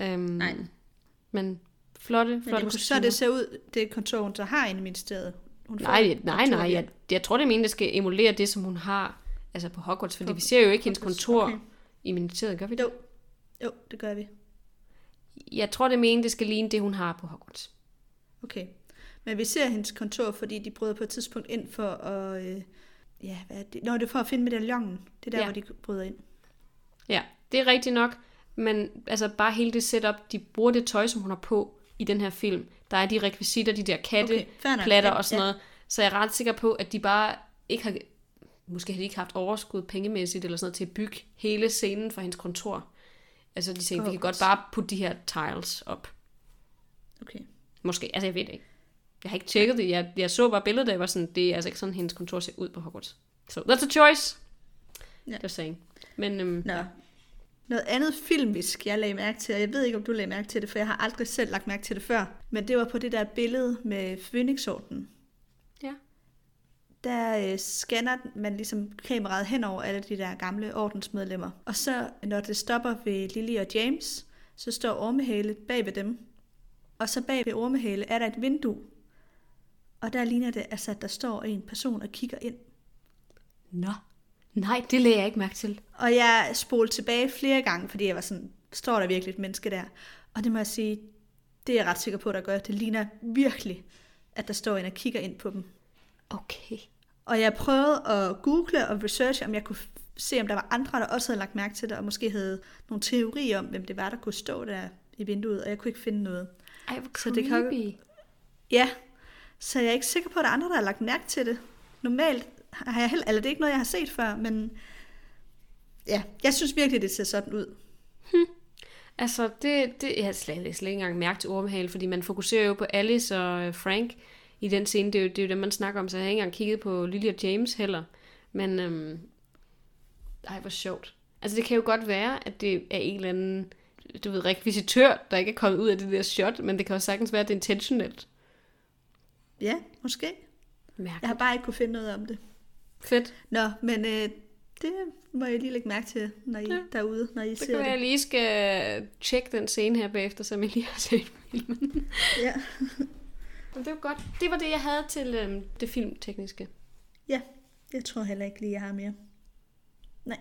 Um, Nej. Men flotte, Men flotte det, så kostymer. det ser ud, det kontor, hun så har inde i ministeriet. Hun Nej, nej, nej. der. Jeg, jeg tror, det er meningen, det skal emulere det, som hun har altså på Hogwarts, fordi vi ser jo ikke hendes kontor okay. I ministeriet, gør vi det? Jo. Jo, det gør vi. Jeg tror, det er meningen, det skal ligne det, hun har på Hogwarts. Okay. Men vi ser hendes kontor, fordi de bryder på et tidspunkt ind for at... Øh, ja, hvad er det? Nå, det er for at finde medaljongen. Det er der, Ja. hvor de bryder ind. Ja, det er rigtigt nok, men altså bare hele det setup, de bruger det tøj, som hun har på i den her film. Der er de rekvisitter, de der katte, Okay, platter Ja, og sådan ja. noget. Så jeg er ret sikker på, at de bare ikke har... Måske har de ikke haft overskud pengemæssigt eller sådan noget til at bygge hele scenen for hendes kontor. Altså de tænkte, vi kan godt bare putte de her tiles op. Okay. Måske, altså jeg ved det ikke. Jeg har ikke tjekket det. Jeg, jeg så bare billedet, der var sådan, det er altså ikke sådan, hendes kontor ser ud på Hogwarts. So that's a choice. Ja. Just saying. Men øhm, Nå. Noget andet filmisk, jeg lagde mærke til, og jeg ved ikke, om du lagde mærke til det, for jeg har aldrig selv lagt mærke til det før, men det var på det der billede med Phoenix-orden. Der øh, scanner man ligesom kameraet hen over alle de der gamle ordensmedlemmer. Og så, når det stopper ved Lily og James, så står Ormehale bag ved dem. Og så bag ved Ormehale er der et vindue. Og der ligner det, altså, at der står en person og kigger ind. Nå. Nej, det lagde jeg ikke mærke til. Og jeg spolede tilbage flere gange, fordi jeg var sådan, står der virkelig et menneske der? Og det må jeg sige, det er jeg ret sikker på, der gør. Det ligner virkelig, at der står en og kigger ind på dem. Okay. Og jeg prøvede at google og researche, om jeg kunne se, om der var andre, der også havde lagt mærke til det, og måske havde nogle teorier om, hvem det var, der kunne stå der i vinduet, og jeg kunne ikke finde noget. Ej, hvor Så det kan-. Ja, så jeg er ikke sikker på, at der er andre, der har lagt mærke til det. Normalt har jeg heller, eller det er ikke noget, jeg har set før, men ja, jeg synes virkelig, det ser sådan ud. Altså, det, det jeg har slet, slet ikke engang mærke til ormehale, fordi man fokuserer jo på Alice og øh, Frank i den scene. Det er jo det, er jo det man snakker om, så jeg har ikke engang kigget på Lily og James heller. Men, øhm, ej, hvor sjovt. Altså, det kan jo godt være, at det er en eller anden, du ved, rekvisitør, der ikke er kommet ud af det der shot, men det kan også sagtens være, at det er intentionelt. Ja, måske. Mærkeligt. Jeg har bare ikke kunne finde noget om det. Fedt. Nå, men øh, det må jeg lige lægge mærke til, når I Ja. derude, når I Så ser kan være, at det. jeg lige skal tjekke den scene her bagefter, som jeg lige har set filmen. Ja. <laughs> Men det var godt. Det var det, jeg havde til øhm, det filmtekniske. Ja, jeg tror heller ikke lige, jeg har mere. Nej.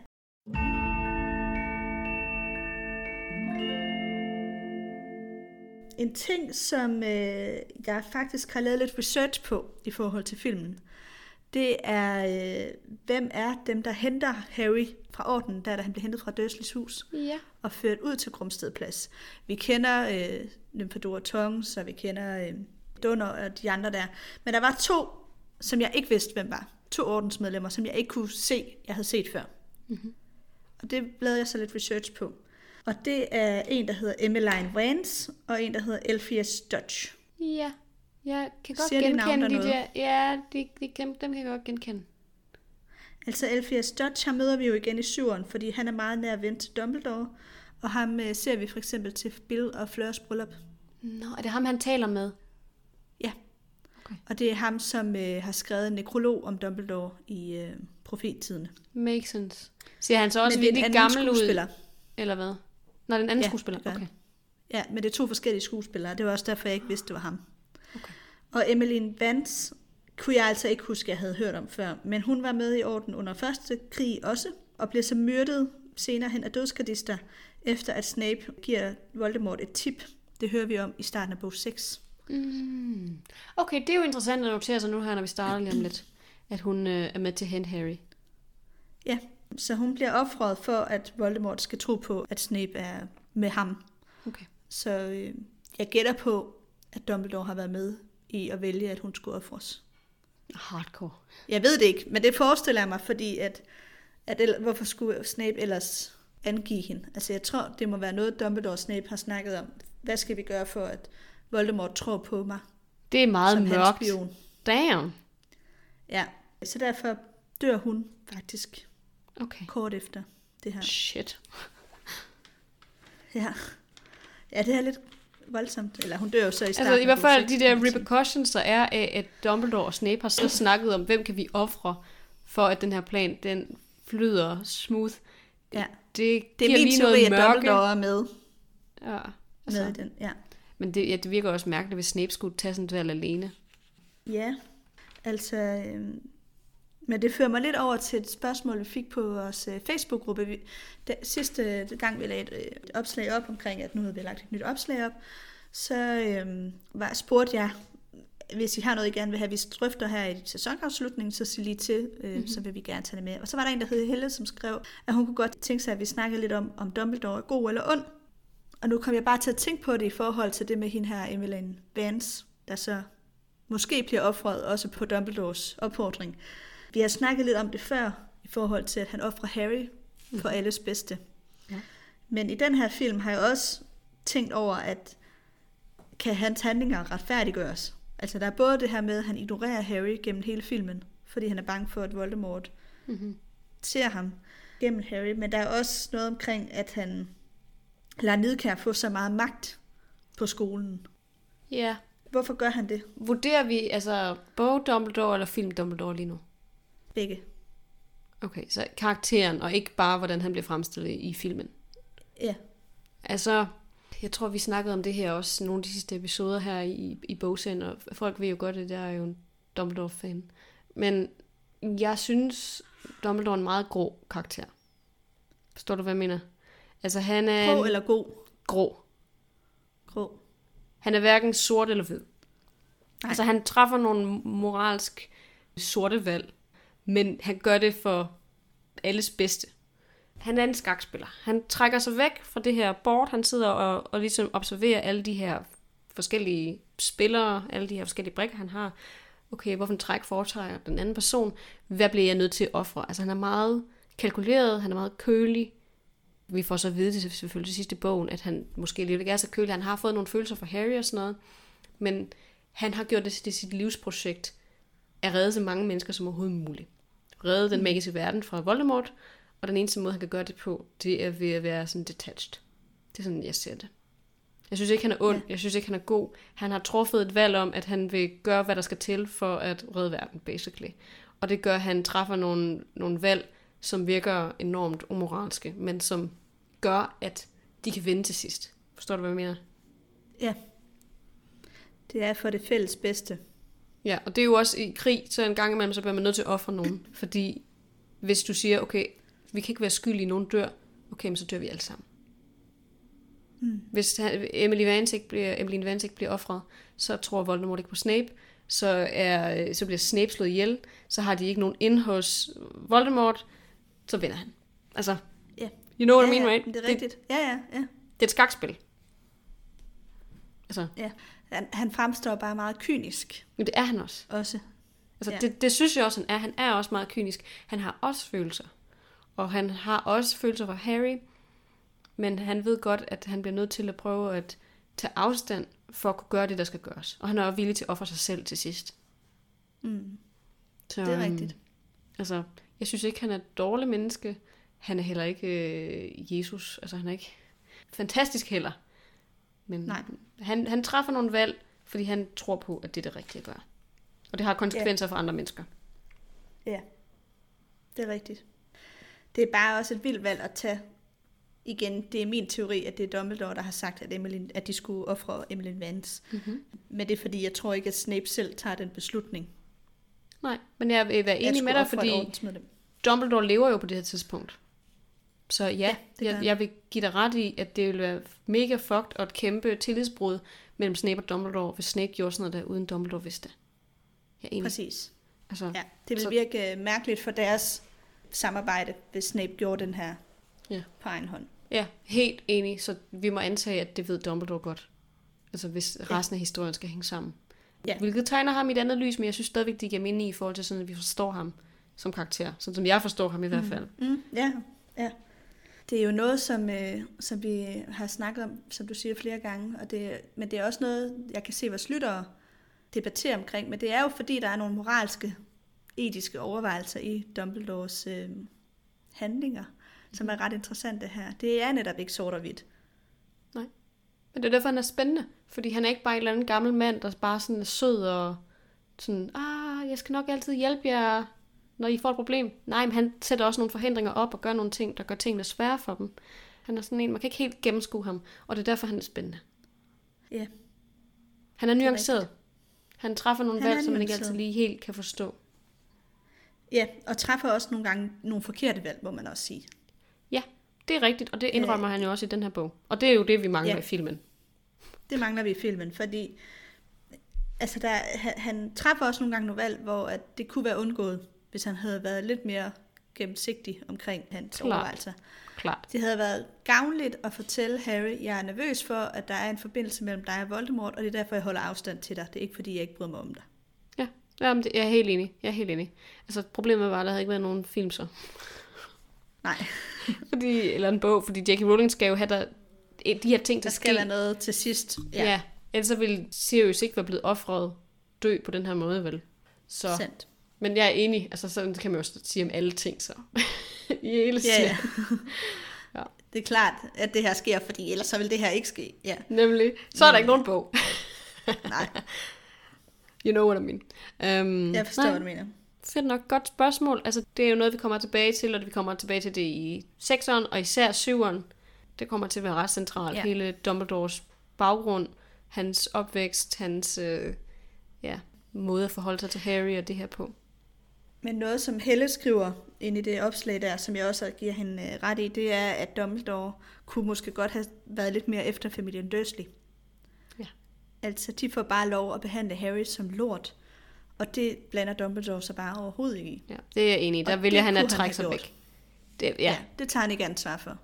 En ting, som øh, jeg faktisk har lavet lidt research på i forhold til filmen, det er, øh, hvem er dem, der henter Harry fra ordenen, da han blev hentet fra Dursleys hus, ja. og ført ud til Grumstedplads. Vi kender øh, Nymphadora Tongs, og vi kender øh, Dunder og de andre der. Men der var to, som jeg ikke vidste, hvem var. To ordensmedlemmer, som jeg ikke kunne se, jeg havde set før. Mm-hmm. Og det lavede jeg så lidt research på. Og det er en, der hedder Emmeline Vance, og en, der hedder Elphias Dodge. Ja. Jeg kan godt Siger de navn genkende de noget? der... Ja, de, de, dem, dem kan jeg godt genkende. Altså Elphias Dodge, ham møder vi jo igen i syveren, fordi han er meget nær ven til Dumbledore. Og ham øh, ser vi for eksempel til Bill og Fleurs bryllup. Nå, er det ham, han taler med? Okay. Og det er ham, som øh, har skrevet en nekrolog om Dumbledore i øh, profettiden. Makes sense. Ser han så også virkelig gammel skuespiller. ud? Eller hvad? Nå, det er en anden Ja, skuespiller. Okay. Ja, men det er to forskellige skuespillere. Det var også derfor, jeg ikke vidste, det var ham. Okay. Og Emmeline Vance kunne jeg altså ikke huske, jeg havde hørt om før. Men hun var med i orden under første krig også, og blev så myrdet senere hen af dødskardister, efter at Snape giver Voldemort et tip. Det hører vi om i starten af bog 6. Mm. Okay, det er jo interessant at notere sig nu her, når vi starter lige om lidt. At hun øh, er med til hente Harry. Ja, så hun bliver offret for, at Voldemort skal tro på, at Snape er med ham. Okay. Så øh, jeg gætter på, at Dumbledore har været med i at vælge, at hun skulle offres. Hardcore. Jeg ved det ikke, men det forestiller jeg mig, fordi at, at el- hvorfor skulle Snape ellers angive hende? Altså jeg tror, det må være noget, Dumbledore og Snape har snakket om. Hvad skal vi gøre for, at Voldemort tror på mig Det er meget som mørkt. spion? Damn. Ja, så derfor dør hun faktisk Okay. kort efter det her. Shit. Ja, ja det er lidt voldsomt. Eller hun dør jo så i starten Altså i hvert fald de der repercussions, der er af, at Dumbledore og Snape har så snakket om, hvem kan vi ofre, for at den her plan, den flyder smooth. Ja. Det, Det er min teori, at mørke. Dumbledore er med, Ja, med altså. i den. Ja. Men det, ja, det virker også mærkeligt, hvis Snape skulle tage sådan et valg alene. Ja, altså... Øhm, men det fører mig lidt over til et spørgsmål, vi fik på vores øh, Facebook-gruppe. Vi, da, sidste gang, vi lagde et, øh, et opslag op omkring, at nu havde vi lagt et nyt opslag op, så øhm, var, spurgte jeg, hvis I har noget, I gerne vil have, vi drøfter her i sæsonafslutningen, så sig lige til, øh, mm-hmm. så vil vi gerne tage det med. Og så var der en, der hed Helle, som skrev, at hun kunne godt tænke sig, at vi snakkede lidt om, om Dumbledore er god eller ond. Og nu kom jeg bare til at tænke på det i forhold til det med hende her, Emmeline Vance, der så måske bliver offret også på Dumbledores opfordring. Vi har snakket lidt om det før, i forhold til, at han offrer Harry for alles bedste. Ja. Men i den her film har jeg også tænkt over, at kan hans handlinger retfærdiggøres? Altså der er både det her med, at han ignorerer Harry gennem hele filmen, fordi han er bange for, at Voldemort Mm-hmm. ser ham gennem Harry, men der er også noget omkring, at han lader Nidkær få så meget magt på skolen. Ja. Hvorfor gør han det? Vurderer vi altså bog Dumbledore eller film Dumbledore lige nu? Begge. Okay, så karakteren, og ikke bare, hvordan han bliver fremstillet i filmen. Ja. Altså, jeg tror, vi snakkede om det her også nogle af de sidste episoder her i, i bogserien, og folk ved jo godt, at jeg er jo en Dumbledore-fan. Men jeg synes, Dumbledore er en meget grå karakter. Forstår du, hvad jeg mener? Altså, han er Grå eller god? grå. Grå. Han er hverken sort eller hvid. Nej. Altså, han træffer nogle moralsk sorte valg, men han gør det for alles bedste. Han er en skakspiller. Han trækker sig væk fra det her board. Han sidder og, og ligesom observerer alle de her forskellige spillere, alle de her forskellige brikker, han har. Okay, hvorfor træk foretrækker den anden person? Hvad bliver jeg nødt til at ofre? Altså, han er meget kalkuleret, han er meget kølig. Vi får så at vide det selvfølgelig til sidste bogen, at han måske alligevel ikke er så kølig. Han har fået nogle følelser for Harry og sådan noget. Men han har gjort det til sit livsprojekt at redde så mange mennesker som overhovedet muligt. Redde den magiske verden fra Voldemort, og den eneste måde, han kan gøre det på, det er ved at være sådan detached. Det er sådan, jeg ser det. Jeg synes ikke, han er ond. Jeg synes ikke, han er god. Han har truffet et valg om, at han vil gøre, hvad der skal til for at redde verden, basically. Og det gør, at han træffer nogle, nogle valg, som virker enormt umoralske, men som gør, at de kan vinde til sidst. Forstår du, hvad jeg mener? Ja. Det er for det fælles bedste. Ja, og det er jo også i krig, så en gang imellem, så bliver man nødt til at ofre nogen. Fordi hvis du siger, okay, vi kan ikke være skyldige, nogen dør, okay, men så dør vi alle sammen. Mm. Hvis Emily Vance ikke bliver, Emily Vance ikke bliver offret, så tror Voldemort ikke på Snape. Så, er, så bliver Snape slået ihjel. Så har de ikke nogen ind hos Voldemort. Så vinder han. Altså, Ja. you know what ja, I mean, right? Det er rigtigt. Ja, ja, ja. Det, det er et skakspil. Altså, ja. Han, han fremstår bare meget kynisk men det er han også. også. Altså, Ja. ja. det, det synes jeg også, han er. Han er også meget kynisk. Han har også følelser. Og han har også følelser for Harry. Men han ved godt, at han bliver nødt til at prøve at tage afstand for at kunne gøre det, der skal gøres. Og han er også villig til at ofre sig selv til sidst. Mm. Så, Det er øhm, rigtigt. Altså, jeg synes ikke, han er et dårligt menneske. Han er heller ikke øh, Jesus. Altså, han er ikke fantastisk heller. Men Nej. Han, han træffer nogle valg, fordi han tror på, at det er det rigtige at gøre. Og det har konsekvenser for andre mennesker. Ja, det er rigtigt. Det er bare også et vildt valg at tage. Igen, det er min teori, at det er Dumbledore, der har sagt, at, Emily, at de skulle ofre Emily Vance. Mm-hmm. Men det er fordi, jeg tror ikke, at Snape selv tager den beslutning. Nej, men jeg vil være enig med dig, fordi. Dumbledore lever jo på det her tidspunkt. Så ja, Ja, ja det jeg, jeg vil give dig ret i, at det ville være mega fucked og et kæmpe tillidsbrud mellem Snape og Dumbledore, hvis Snape gjorde sådan noget der, uden Dumbledore vidste det. Jeg er enig. Præcis. Altså, Ja, det vil Så- virke øh, mærkeligt for deres samarbejde, hvis Snape gjorde den her Ja. på egen hånd. ja, helt enig. Så vi må antage, at det ved Dumbledore godt. Altså hvis resten af historien skal hænge sammen. Ja. Hvilket tegner ham i et andet lys, men jeg synes stadigvæk, det giver mening i forhold til sådan, at vi forstår ham som karakter. Sådan som jeg forstår ham i hvert fald. Mm, ja, ja. Det er jo noget, som, øh, som vi har snakket om, som du siger flere gange, og det, men det er også noget, jeg kan se vores lyttere debatterer omkring, men det er jo fordi, der er nogle moralske, etiske overvejelser i Dumbledores øh, handlinger, som er ret interessante her. Det er netop ikke sort og hvidt. Men det er derfor, han er spændende. Fordi han er ikke bare en eller anden gammel mand, der bare sådan er sød og sådan, ah, jeg skal nok altid hjælpe jer, når I får et problem. Nej, men han sætter også nogle forhindringer op og gør nogle ting, der gør tingene svære for dem. Han er sådan en, man kan ikke helt gennemskue ham, og det er derfor, han er spændende. Ja. Han er er nuanceret. Han træffer nogle Han valg, som man ikke altid lige helt kan forstå. Ja, og træffer også nogle gange nogle forkerte valg, må man også sige. Ja, det er rigtigt, og det indrømmer han jo også i den her bog. Og det er jo det, vi mangler Ja. i filmen. Det mangler vi i filmen, fordi altså der, han, han træffer også nogle gange nogle valg, hvor at det kunne være undgået, hvis han havde været lidt mere gennemsigtig omkring hans Klart. overvejelser. Klart. Det havde været gavnligt at fortælle Harry, jeg er nervøs for, at der er en forbindelse mellem dig og Voldemort, og det er derfor, jeg holder afstand til dig. Det er ikke, fordi jeg ikke bryder mig om dig. Ja, Jamen, det, jeg er helt enig. Jeg er helt enig. Altså, problemet var, at der havde ikke været nogen film så. Nej, <laughs> Fordi, eller en bog, fordi J.K. Rowling skal jo have der, de her ting der til skal være noget til sidst. Ja. ja. Ellers så ville Sirius ikke være blevet offret dø på den her måde, vel? Så. Sandt. Men jeg er enig. Altså, sådan kan man jo også sige om alle ting, så. <laughs> I hele Ja, ja. <laughs> Ja. Det er klart, at det her sker, fordi ellers så vil det her ikke ske. Ja, Nemlig. Så er der ikke nogen bog. <laughs> nej, You know what I mean. Um, jeg forstår, hvad du mener. Fedt nok. Godt spørgsmål. Altså, det er jo noget, vi kommer tilbage til, og vi kommer tilbage til det i 6'eren, og især 7'eren. Det kommer til at være ret centralt. Ja. Hele Dumbledores baggrund, hans opvækst, hans øh, ja, måde at forholde sig til Harry og det her på. Men noget, som Helle skriver ind i det opslag der, som jeg også giver hende øh, ret i, det er, at Dumbledore kunne måske godt have været lidt mere efter familien Dursley. Ja. Altså, de får bare lov at behandle Harry som lort, og det blander Dumbledore sig bare overhovedet ikke i. Ja, det er jeg enig i. Der Og vælger han at trække sig væk. Det, Ja. ja. ja, det tager han ikke ansvar for.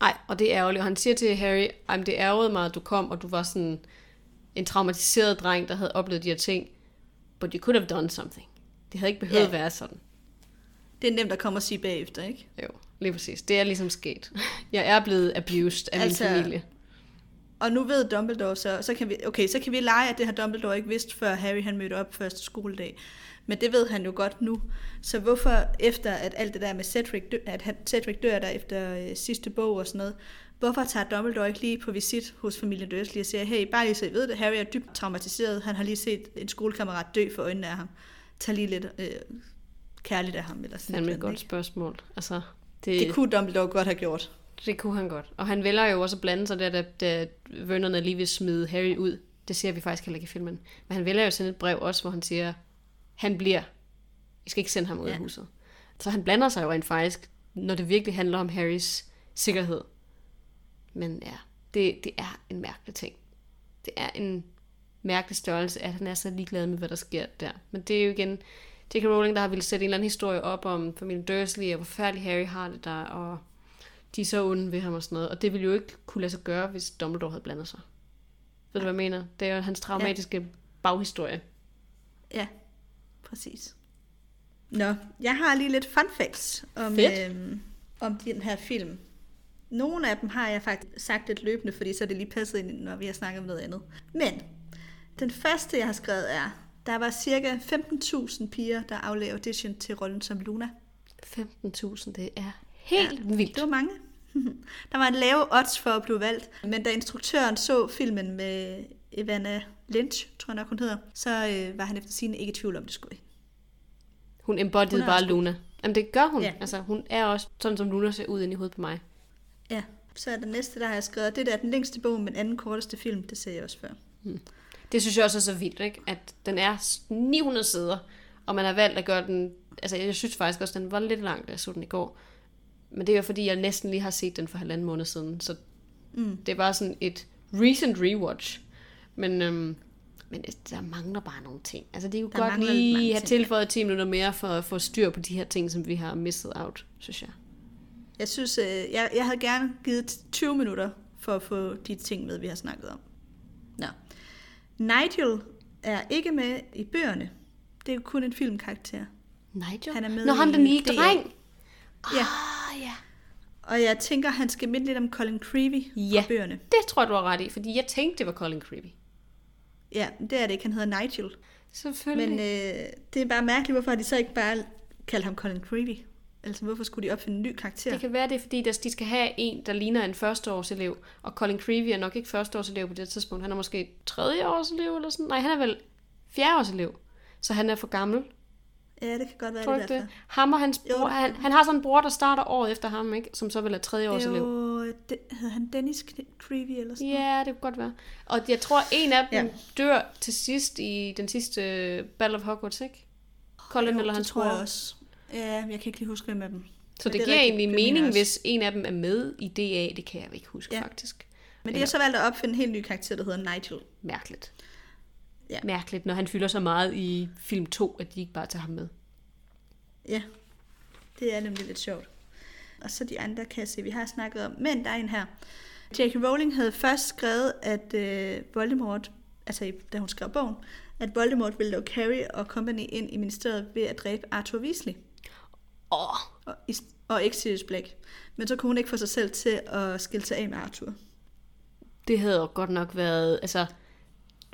Ej, og det er ærgerligt. Og han siger til Harry, at det ærgerede mig, at du kom, og du var sådan en traumatiseret dreng, der havde oplevet de her ting. But you could have done something. Det havde ikke behøvet Ja. at være sådan. Det er nemt at komme og sige bagefter, ikke? Jo, lige præcis. Det er ligesom sket. Jeg er blevet abused af Altså, min familie. Og nu ved Dumbledore så, så kan vi, okay, så kan vi lege, at det har Dumbledore ikke vidst, før Harry han mødte op første skoledag. Men det ved han jo godt nu. Så hvorfor efter at alt det der med Cedric, dø, at han, Cedric dør der efter øh, sidste bog og sådan noget, hvorfor tager Dumbledore ikke lige på visit hos familien Dursley og siger, hey, bare lige så I ved det, Harry er dybt traumatiseret, han har lige set en skolekammerat dø for øjnene af ham. Tag lige lidt øh, kærligt af ham. Eller Det sådan er et godt ikke? spørgsmål. Altså, Det det, kunne Dumbledore godt have gjort. Det kunne han godt. Og han vælger jo også at blande sig der, da, da Vernon er lige at smide Harry ud. Det ser vi faktisk heller ikke i filmen. Men han vælger jo at sende et brev også, hvor han siger, han bliver. I skal ikke sende ham ud af Ja. huset. Så han blander sig jo rent faktisk, når det virkelig handler om Harrys sikkerhed. Men ja, det, det er en mærkelig ting. Det er en mærkelig størrelse, at han er så ligeglad med, hvad der sker der. Men det er jo igen J.K. Rowling, der har ville sætte en eller anden historie op om familien Dursley, og hvor færdig Harry har det der, og de er så onde ved ham og sådan noget. Og det ville jo ikke kunne lade sig gøre, hvis Dumbledore havde blandet sig. Ved du, hvad jeg mener? Det er jo hans traumatiske ja. baghistorie. Ja, præcis. Nå, jeg har lige lidt fun facts om, Fedt. øhm, om den her film. Nogle af dem har jeg faktisk sagt lidt løbende, fordi så er det lige passet ind, når vi har snakket om noget andet. Men den første, jeg har skrevet er, der var cirka 15.000 piger, der aflagde audition til rollen som Luna. 15.000, det er helt ja, vildt. Det var mange. <laughs> Der var en lave odds for at blive valgt, men da instruktøren så filmen med Evanna Lynch, tror jeg nok hun hedder, så øh, var han efter sine ikke i tvivl om, det skulle Hun embodied Hun bare. Luna. Jamen det gør hun. Ja. Altså hun er også sådan, som Luna ser ud ind i hovedet på mig. Ja, så er den næste, der har jeg skrevet, det der er den længste bog, men anden korteste film, det sagde jeg også før. Det synes jeg også er så vildt, ikke? At den er 900 sider, og man har valgt at gøre den... Altså, jeg synes faktisk også, den var lidt lang, da jeg så den i går. Men det er jo fordi, jeg næsten lige har set den for halvanden måned siden. Så mm. det var sådan et recent rewatch. Men, øhm, men der mangler bare nogle ting. Altså, det er jo Der godt lige have ting, ja. tilføjet 10 minutter mere for at få styr på de her ting, som vi har misset out, synes jeg. Jeg synes, øh, jeg, jeg havde gerne givet 20 minutter for at få de ting med, vi har snakket om. Nå. Nigel er ikke med i bøgerne. Det er jo kun en filmkarakter. Nigel? Han er med Nå, ham den lille DR. dreng. Ja. Ja. Og jeg tænker, han skal minde lidt om Colin Creevy Ja. fra bøgerne. Det tror jeg, du har ret i, fordi jeg tænkte, det var Colin Creevy. Ja, det er det ikke. Han hedder Nigel. Selvfølgelig. Men øh, det er bare mærkeligt, hvorfor de så ikke bare kaldt ham Colin Creevy? Altså, hvorfor skulle de opfinde en ny karakter? Det kan være, det er fordi, de skal have en, der ligner en førsteårselev. Og Colin Creevy er nok ikke førsteårselev på det tidspunkt. Han er måske tredjeårselev eller sådan. Nej, han er vel fjerdeårselev. Så han er for gammel. Ja, det kan godt være Tror det derfor. det? Ham og hans Jo. bror, han, han har sådan en bror, der starter året efter ham, ikke? Som så vil er tredjeårselev. Jo, det, hedder han Dennis Creevy eller sådan noget? Ja, det kan godt være. Og jeg tror, en af dem Ja. dør til sidst i den sidste Battle of Hogwarts, ikke? Colin Jo, eller det hans tror bror. jeg også. Ja, jeg kan ikke lige huske, hvem af dem. Så Men det, er giver egentlig det mening, også. hvis en af dem er med i DA. Det kan jeg ikke huske, Ja. faktisk. Men de har så valgt at opfinde en helt ny karakter, der hedder Nigel. Mærkeligt. Ja. Mærkeligt, når han fylder så meget i film 2, at de ikke bare tager ham med. Ja, det er nemlig lidt sjovt. Og så de andre kan jeg se, vi har snakket om. Men der er en her. J.K. Rowling havde først skrevet, at øh, Voldemort, altså da hun skrev bogen, at Voldemort ville lukke Harry og company ind i ministeriet ved at dræbe Arthur Weasley. Åh, Og, og ikke Sirius Black. Men så kunne hun ikke få sig selv til at skille sig af med Arthur. det havde jo godt nok været, altså,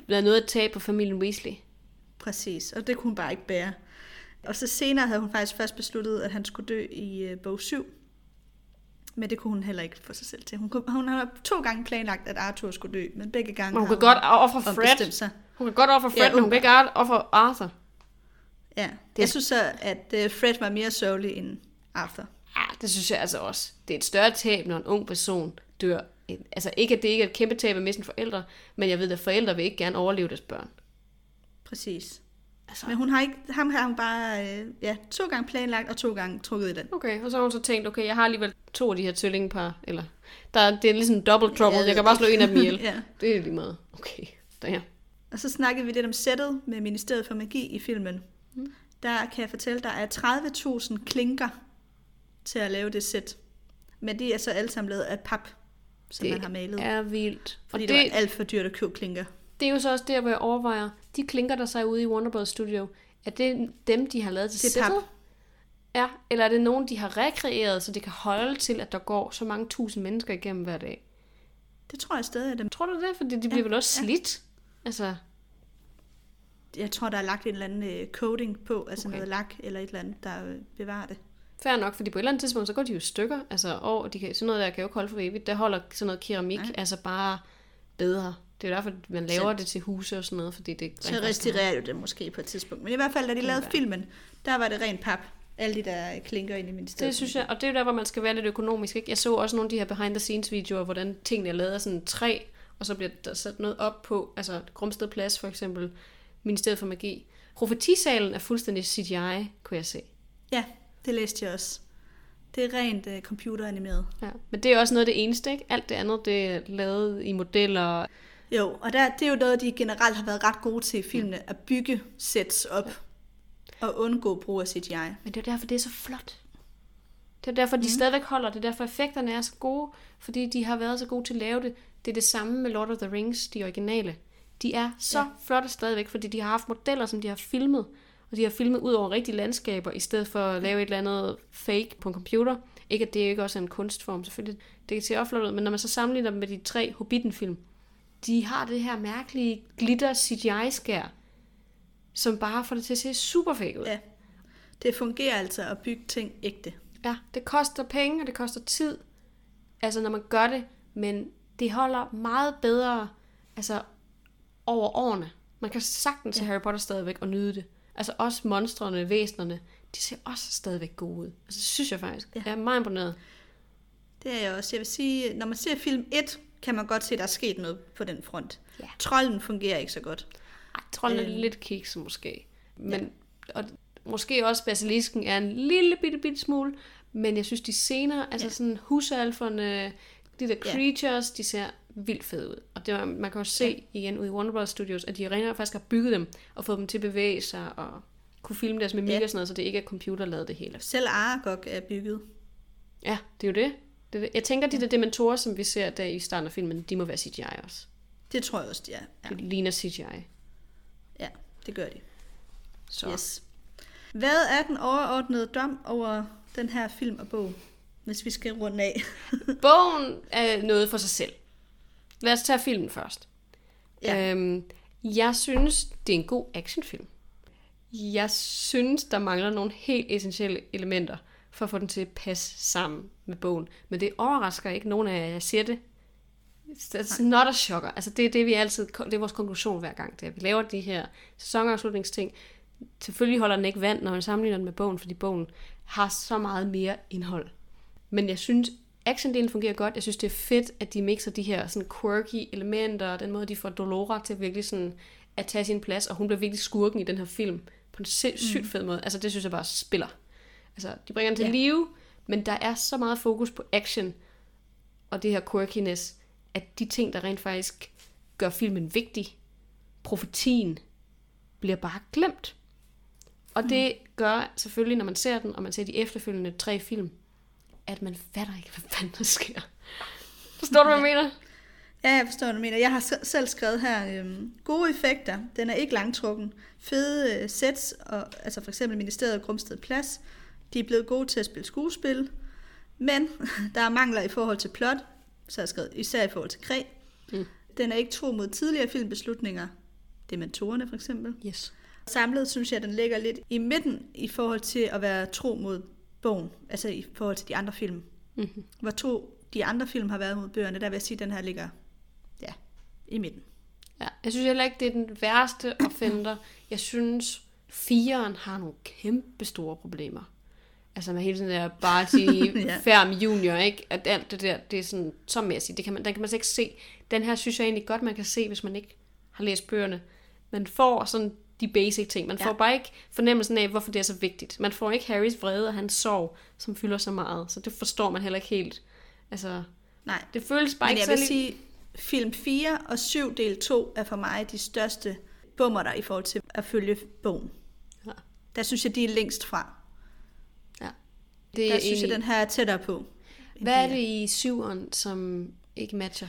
været noget at tage på familien Weasley. Præcis, og det kunne hun bare ikke bære. Og så senere havde hun faktisk først besluttet, at han skulle dø i øh, bog 7. Men det kunne hun heller ikke få sig selv til. Hun, kunne, hun har to gange planlagt, at Arthur skulle dø, men begge gange Men hun kan godt ofre Fred. sig. Hun kan godt ofre Fred, Ja, men hun kan ikke ofre Arthur. Ja, jeg synes så, at øh, Fred var mere sørgelig end Arthur. Ja, det synes jeg altså også. Det er et større tab, når en ung person dør. Altså ikke, at det ikke er et kæmpe tab at miste en forældre, men jeg ved, at forældre vil ikke gerne overleve deres børn. Præcis. Altså, Men hun har ikke, ham har hun bare øh, ja, to gange planlagt og to gange trukket i den. Okay, og så har hun så tænkt, okay, jeg har alligevel to af de her tvillingepar, eller der, det er ligesom double trouble, Jeg jeg, kan bare slå en af dem ihjel. <laughs> ja. Det er lige meget. Okay, der ja. Og så snakkede vi lidt om sættet med Ministeriet for Magi i filmen. Mm. Der kan jeg fortælle, der er 30.000 klinker til at lave det sæt. Men de er så alle sammen lavet af pap, som Det man har malet. er vildt. fordi og det, det, det var alt for dyrt at købe klinker. det er jo så også der, hvor jeg overvejer, de klinker, der så er ude i Wonderbird Studio, er det dem, de har lavet til Det sættet? Ja, eller er det nogen, de har rekreeret, så det kan holde til, at der går så mange tusind mennesker igennem hver dag? Det tror jeg stadig er dem. Tror du det? Fordi de bliver vel også ja. slidt? Altså, Jeg tror, der er lagt en eller anden øh, coating på, altså Okay. noget lak eller et eller andet, der øh, bevarer det. Fair nok, fordi på et eller andet tidspunkt, så går de jo i stykker. Altså, og de kan, sådan noget der kan jo ikke holde for evigt. Der holder sådan noget keramik Nej. altså bare bedre. Det er jo derfor, man laver Så- det til huse og sådan noget, fordi det Så restaurerer jo det måske på et tidspunkt. Men i hvert fald, da de lavede være. filmen, der var det rent pap. Alle de der klinker ind i ministeriet. Det synes jeg, og det er jo der, hvor man skal være lidt økonomisk. Ikke? Jeg så også nogle af de her behind the scenes videoer, hvordan tingene er lavet af sådan træ, og så bliver der sat noget op på, altså Grumsted Plads for eksempel, Ministeriet for Magi. Profetisalen er fuldstændig CGI, kunne jeg se. Ja, det læste jeg også. Det er rent uh, computeranimeret. Ja. Men det er også noget af det eneste, ikke? Alt det andet, det er lavet i modeller. Jo, og der, det er jo noget, de generelt har været ret gode til i filmene, at bygge sets op og undgå brug af CGI. Men det er derfor, det er så flot. Det er derfor, de mm. stadigvæk holder. Det er derfor, effekterne er så gode. Fordi de har været så gode til at lave det. Det er det samme med Lord of the Rings, de originale. De er så ja. flotte stadigvæk, fordi de har haft modeller, som de har filmet. Og de har filmet ud over rigtige landskaber, i stedet for at lave et eller andet fake på en computer. Ikke at det ikke også er en kunstform, selvfølgelig. Det kan se flot ud, men når man så sammenligner dem med de tre Hobbiten-film, de har det her mærkelige glitter CGI-skær, som bare får det til at se super fake ud. Ja, det fungerer altså at bygge ting ægte. Ja, det koster penge, og det koster tid, altså når man gør det, men det holder meget bedre altså over årene. Man kan sagtens se ja. Harry Potter stadigvæk og nyde det. Altså også monstrene, væsnerne, de ser også stadigvæk gode ud. Altså det synes jeg faktisk. Ja. Jeg er meget imponeret. Det er jeg også. Jeg vil sige, når man ser film 1, kan man godt se, at der er sket noget på den front. Ja. Trolden fungerer ikke så godt. Ej, trolden er Øh. lidt kiks måske. Men, ja. og måske også basilisken er en lille bitte, bitte smule. Men jeg synes, de scener, altså Ja. sådan husalferne, de der Ja. creatures, de ser vildt fede ud. Og det var, man kan jo se igen ude i Warner Bros. Studios, at de rent faktisk har bygget dem, og fået dem til at bevæge sig, og kunne filme deres mimik Ja. og sådan noget, så det ikke er computerlavet det hele. Selv Aragog er bygget. Ja, det er jo det. det, er det. Jeg tænker, de der dementorer, som vi ser der i starten af filmen, de må være CGI også. Det tror jeg også, de er. Ja, Det ligner CGI. ja det gør de. Så. Yes. Hvad er den overordnede dom over den her film og bog, hvis vi skal runde af? <laughs> Bogen er noget for sig selv. Lad os tage filmen først. Ja. Øhm, jeg synes, det er en god actionfilm. Jeg synes, der mangler nogle helt essentielle elementer for at få den til at passe sammen med bogen. Men det overrasker ikke nogen af jer, jeg siger det. It's not a shocker. Altså det er det, vi altid, det er vores konklusion hver gang, det er, at vi laver de her sæsonafslutningsting. Selvfølgelig holder den ikke vand, når man sammenligner den med bogen, fordi bogen har så meget mere indhold. Men jeg synes, actiondelen fungerer godt. Jeg synes, det er fedt, at de mixer de her sådan quirky elementer, og den måde, de får Dolora til virkelig sådan at tage sin plads, og hun bliver virkelig skurken i den her film på en sy- sygt fed måde. Altså, det synes jeg bare spiller. Altså, de bringer den til Ja. live, men der er så meget fokus på action, og det her quirkiness, at de ting, der rent faktisk gør filmen vigtig, profetien, bliver bare glemt. Og det gør selvfølgelig, når man ser den, og man ser de efterfølgende tre film, at man fatter ikke, hvad fanden der sker. Forstår du, hvad jeg mener? Ja, jeg forstår, hvad du mener. Jeg har se- selv skrevet her, øhm, gode effekter, den er ikke langtrukken, fede øh, sets, og, altså for eksempel Ministeriet Grumsted Plads, de er blevet gode til at spille skuespil, men <laughs> der er mangler i forhold til plot, så har jeg skrevet, især i forhold til Kræ. Mm. Den er ikke tro mod tidligere filmbeslutninger, Dementorerne for eksempel. Yes. Samlet synes jeg, at den ligger lidt i midten i forhold til at være tro mod bogen, altså i forhold til de andre film. Mm-hmm. Hvor to de andre film har været mod bøgerne, der vil jeg sige, at den her ligger ja, i midten. Ja, jeg synes heller ikke, det er den værste offender. Jeg synes, fireren har nogle kæmpe store problemer. Altså med hele den der Barty Ja. ja. Færm Junior, ikke? At alt det der, det er sådan så mæssigt. Det kan man, den kan man slet ikke se. Den her synes jeg egentlig godt, man kan se, hvis man ikke har læst bøgerne. Man får sådan de basic ting. Man Ja. får bare ikke fornemmelsen af, hvorfor det er så vigtigt. Man får ikke Harrys vrede og hans sorg, som fylder så meget. Så det forstår man heller ikke helt. Altså, Nej, det føles bare men ikke jeg vil sige, film 4 og 7 del 2 er for mig de største bummer der i forhold til at følge bogen. Ja. Der synes jeg, de er længst fra. Ja. Det Der er synes jeg, egentlig- den her er tættere på. Hvad er de det i syveren, som ikke matcher?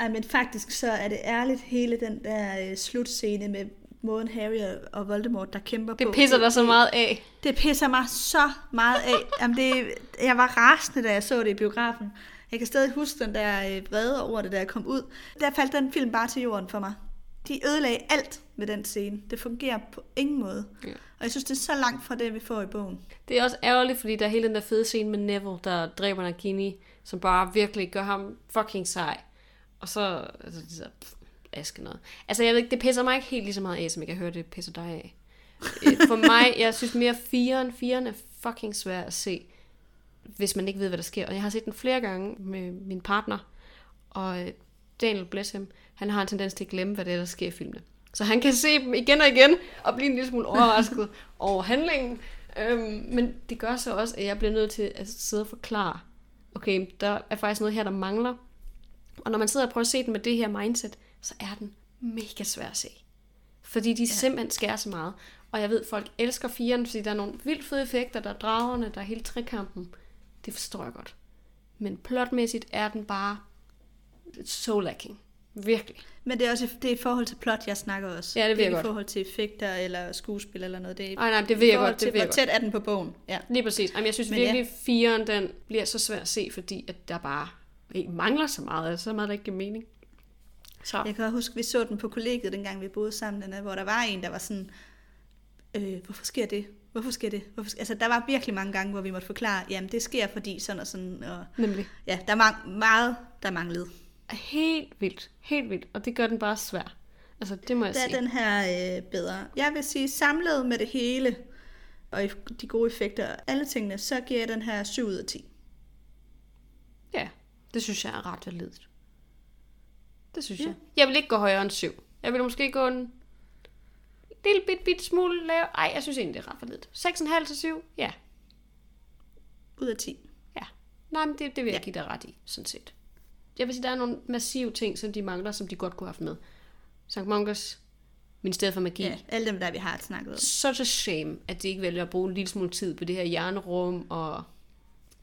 Ej, men faktisk så er det ærligt hele den der øh, slutscene med måden Harry og- Voldemort, der kæmper på. Det pisser dig så meget af. Det pisser mig så meget af. Jamen det, jeg var rasende, da jeg så det i biografen. Jeg kan stadig huske den der øh, vrede over det, da jeg kom ud. Der faldt den film bare til jorden for mig. De ødelagde alt med den scene. Det fungerer på ingen måde. Ja. Og jeg synes, det er så langt fra det, vi får i bogen. Det er også ærgerligt, fordi der er hele den der fede scene med Neville, der dræber Nagini, som bare virkelig gør ham fucking sej. Og så, altså, det der pff, aske noget. Altså, jeg ved ikke, det pisser mig ikke helt lige så meget af, som jeg kan høre, det pisser dig af. Øh, For mig, jeg synes mere firen, firen er fucking svær at se, hvis man ikke ved, hvad der sker. Og jeg har set den flere gange med min partner, og øh, Daniel, bless him, han har en tendens til at glemme, hvad det er, der sker i filmene. Så han kan se dem igen og igen, og blive en lille smule overrasket <laughs> over handlingen. Øhm, men det gør så også, at jeg bliver nødt til at sidde og forklare, okay, der er faktisk noget her, der mangler. Og når man sidder og prøver at se den med det her mindset, så er den mega svær at se. Fordi de ja. simpelthen skærer så meget. Og jeg ved, folk elsker firen, fordi der er nogle vildt fede effekter, der er dragerne, der er hele trekampen. Det forstår jeg godt. Men plotmæssigt er den bare so lacking. Virkelig. Men det er også det er i forhold til plot, jeg snakker også. Ja, det ved jeg er godt. i forhold til effekter eller skuespil eller noget. Det er Ej, nej, det ved i jeg godt, til, det ved jeg hvor tæt er den på bogen. Ja. Lige præcis. Jamen, jeg synes Men virkelig, at firen den bliver så svær at se, fordi at der bare ikke mangler så meget. Altså, så meget, der ikke giver mening. Så. Jeg kan også huske, vi så den på kollegiet, dengang vi boede sammen, dernede, hvor der var en, der var sådan, øh, hvorfor sker det? Hvorfor sker det? Hvorfor sker? Altså, der var virkelig mange gange, hvor vi måtte forklare, jamen det sker fordi sådan og sådan. Og, Nemlig. ja, der var meget, der manglede. Helt vildt. Helt vildt. Og det gør den bare svær. Altså, det må jeg Der sige. er den her øh, bedre. Jeg vil sige, samlet med det hele, og de gode effekter og alle tingene, så giver jeg den her 7 ud af 10. Ja, det synes jeg er ret validt. Det synes Ja. ja. jeg. Jeg vil ikke gå højere end 7. Jeg vil måske gå en lille bit, bit smule lav. Ej, jeg synes egentlig, det er ret validt. 6,5 til 7? Ja. Ud af 10. Ja. Nej, men det, det vil jeg Ja. give dig ret i, sådan set. Jeg vil sige, der er nogle massive ting, som de mangler, som de godt kunne have haft med. Sankt Mungus, Ministeriet for Magi. Ja, alle dem, der vi har snakket om. Such a shame, at de ikke vælger at bruge en lille smule tid på det her jernrum og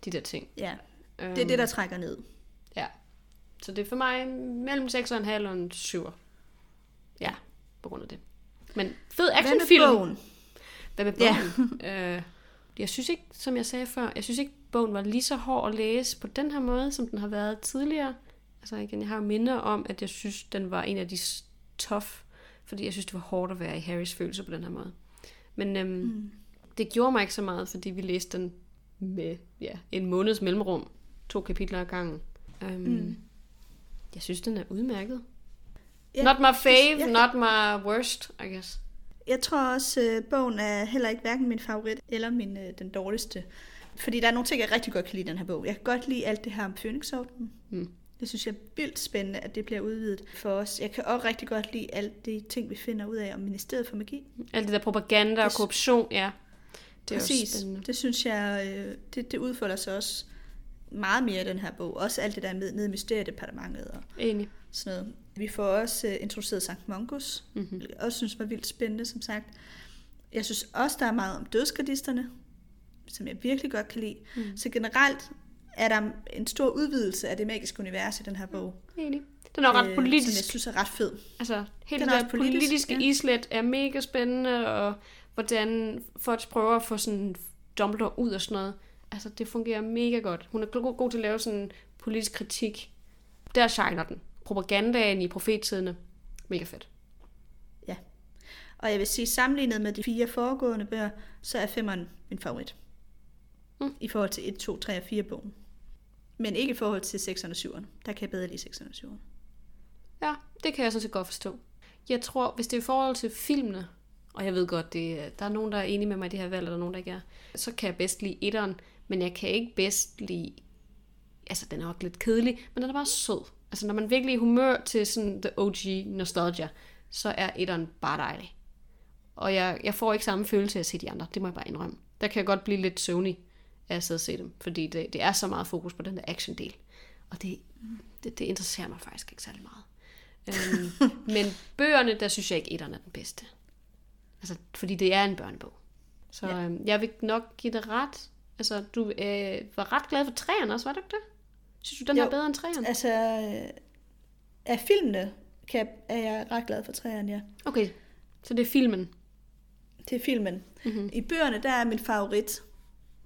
de der ting. Ja, det er det, der trækker ned. Ja. Så det er for mig mellem 6,5 og en 7. Ja, på grund af det. Men fed Hvad med actionfilm. bogen? Hvad med bogen? Ja. <laughs> øh, jeg synes ikke, som jeg sagde før, jeg synes ikke, bogen var lige så hård at læse på den her måde, som den har været tidligere. Altså igen, jeg har jo minder om, at jeg synes, den var en af de tough, fordi jeg synes, det var hårdt at være i Harrys følelser på den her måde. Men øhm, mm. det gjorde mig ikke så meget, fordi vi læste den med ja, en måneds mellemrum, to kapitler ad gangen. Øhm, mm. Jeg synes, den er udmærket. Ja, not my fave, jeg- not my worst, I guess. Jeg tror også, øh, bogen er heller ikke hverken min favorit eller min, øh, den dårligste. Fordi der er nogle ting, jeg rigtig godt kan lide i den her bog. Jeg kan godt lide alt det her om Phoenix-ordenen. Mm. Det synes jeg er vildt spændende, at det bliver udvidet for os. Jeg kan også rigtig godt lide alt de ting, vi finder ud af om Ministeriet for Magi. Alt det der propaganda og Det- korruption, ja. Det er også spændende. Det synes jeg, øh, det, det udfolder sig også meget mere i den her bog. Også alt det der med nede i Mysteriedepartementet og Enig. sådan noget. Vi får også uh, introduceret Sankt Mungus, Mhm. mm-hmm. jeg også synes var vildt spændende, som sagt. Jeg synes også, der er meget om dødsgardisterne, som jeg virkelig godt kan lide. Mm. Så generelt er der en stor udvidelse af det magiske univers i den her bog. Enig. Den er ret øh, politisk. Som jeg synes er ret fed. Altså, hele Den er der politisk, politiske ja. islet er mega spændende, og hvordan folk prøver at få sådan Dumbledore ud og sådan noget. Altså, det fungerer mega godt. Hun er god, god til at lave sådan politisk kritik. Der shiner den. Propagandaen i profettidene. Mega fedt. Ja. Og jeg vil sige, sammenlignet med de fire foregående bøger, så er femmeren min favorit. Mm. I forhold til 1, 2, 3 og 4 bogen. Men ikke i forhold til 6'eren og 7'eren. Der kan jeg bedre lide 6'eren og 7'eren. Ja, det kan jeg sådan set godt forstå. Jeg tror, hvis det er i forhold til filmene, og jeg ved godt, det, er- der er nogen, der er enige med mig i det her valg, og der er nogen, der ikke er, så kan jeg bedst lide etteren, men jeg kan ikke bedst lide, altså den er også lidt kedelig, men den er bare sød. Altså når man virkelig er i humør til sådan the OG nostalgia, så er etteren bare dejlig. Og jeg, jeg får ikke samme følelse af at se de andre, det må jeg bare indrømme. Der kan jeg godt blive lidt søvnig af at sidde og se dem, fordi det, det er så meget fokus på den der action-del. Og det, det, det interesserer mig faktisk ikke særlig meget. øhm, <laughs> men bøgerne, der synes jeg ikke, etteren er den bedste. Altså, fordi det er en børnebog. Så Ja. øhm, jeg vil nok give det ret. Altså, du øh, var ret glad for træerne også, var du ikke det? Synes du, den Jo. er bedre end træerne? Altså, øh, af filmene kan jeg, er jeg ret glad for træerne, ja. Okay, så det er filmen. Det er filmen. Mhm. Mm-hmm. I bøgerne, der er min favorit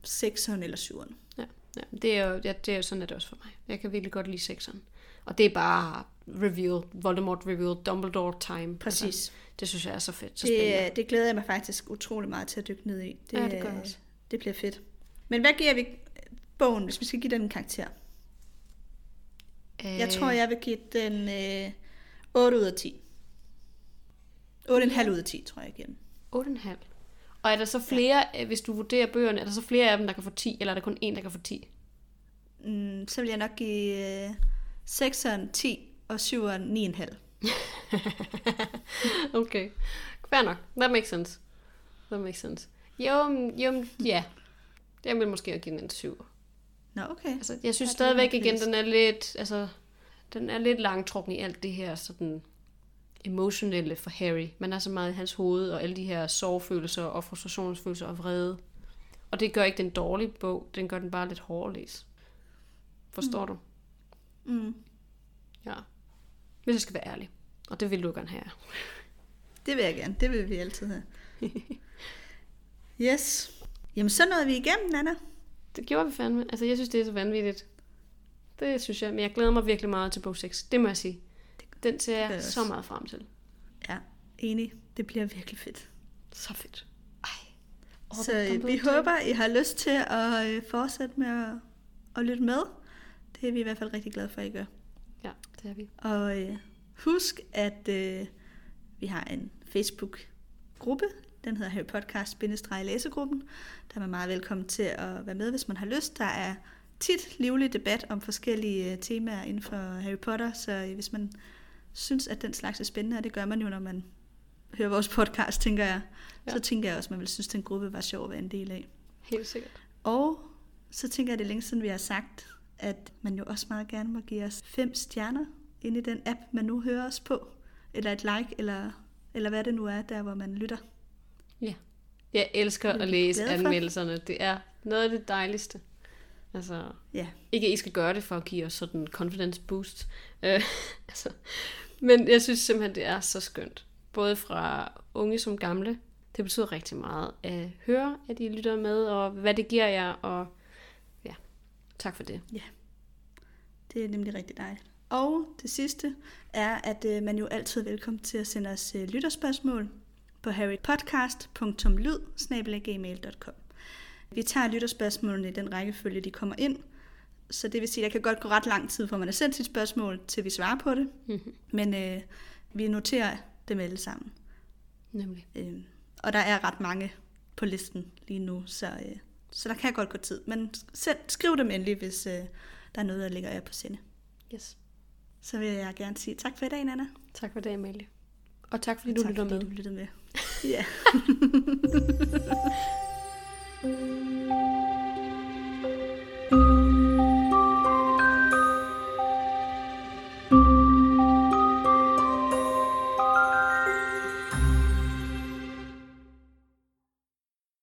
6'eren eller 7'eren. Ja, ja. Det, er jo, ja, det er jo sådan, at det også for mig. Jeg kan virkelig godt lide sekseren. Og det er bare reveal, Voldemort reveal, Dumbledore time. Præcis. Altså, det synes jeg er så fedt. Så spændende. Det, det glæder jeg mig faktisk utrolig meget til at dykke ned i. Det, Ja, det gør jeg også. Det bliver fedt. Men hvad giver vi bogen, hvis vi skal give den en karakter? Jeg tror, jeg vil give den øh, 8 ud af 10. 8,5 ud af 10, tror jeg, den. 8,5. Og er der så flere, ja. hvis du vurderer bøgerne, er der så flere af dem, der kan få 10, eller er der kun en, der kan få 10? Mm, så vil jeg nok give øh, 6'eren 10 og 7'eren 9,5. <laughs> okay. Fair nok. That makes sense. That makes sense. Jo, jo, ja. Jeg vil måske give den en 7. Nå, okay. Altså, jeg synes Ja, stadigvæk igen, den er lidt, altså, den er lidt langtrukken i alt det her sådan emotionelle for Harry. Man er så meget i hans hoved, og alle de her sorgfølelser og frustrationsfølelser og vrede. Og det gør ikke den dårlige bog, den gør den bare lidt hårdere at læse. Forstår mm. du? Mm. Ja. Hvis jeg skal være ærlig. Og det vil du gerne have. Det vil jeg gerne. Det vil vi altid have. <laughs> yes. Jamen, så nåede vi igennem, Nana. Det gjorde vi fandme. Altså, jeg synes, det er så vanvittigt. Det synes jeg. Men jeg glæder mig virkelig meget til bog 6. Det må jeg sige. Den ser jeg så meget frem til. Ja, enig. Det bliver virkelig fedt. Så fedt. Ej. Oh, så øh, vi talt. håber, I har lyst til at øh, fortsætte med at, at lytte med. Det er vi i hvert fald rigtig glade for, at I gør. Ja, det er vi. Og øh, husk, at øh, vi har en Facebook-gruppe. Den hedder Harry Podcast-læsegruppen. Der er man meget velkommen til at være med, hvis man har lyst. Der er tit livlig debat om forskellige øh, temaer inden for Harry Potter, så øh, hvis man synes, at den slags er spændende, og det gør man jo, når man hører vores podcast, tænker jeg, ja. Så tænker jeg også, at man vil synes, at den gruppe var sjov at være en del af. Helt sikkert. Og så tænker jeg, det er længe siden, vi har sagt, at man jo også meget gerne må give os fem stjerner ind i den app, man nu hører os på. Eller et like, eller, eller hvad det nu er, der hvor man lytter. Ja. Jeg elsker er at læse anmeldelserne. Det er noget af det dejligste. Altså, Ja, ikke at I skal gøre det for at give os sådan en confidence boost. <laughs> Øh, altså, men jeg synes simpelthen, det er så skønt. Både fra unge som gamle. Det betyder rigtig meget at høre, at I lytter med, og hvad det giver jer. Og ja, tak for det. det er nemlig rigtig dejligt. Og det sidste er, at øh, man jo altid er velkommen til at sende os øh, lytterspørgsmål på harrypodcast.lyd.gmail.com Vi tager lytterspørgsmålene i den rækkefølge, de kommer ind. Så det vil sige, at der kan godt gå ret lang tid, fra man har sendt sit spørgsmål, til vi svarer på det. Mhm. Men øh, vi noterer dem alle sammen. Nemlig. Øh, og der er ret mange på listen lige nu, så, øh, så der kan godt gå tid. Men selv, skriv dem endelig, hvis øh, der er noget, der ligger jer på sinde. Yes. Så vil jeg gerne sige tak for i dag, Nana. Tak for det, Amalie. Og tak fordi Og du tak, lytter fordi med. du lyttede med. Ja. <laughs> <laughs>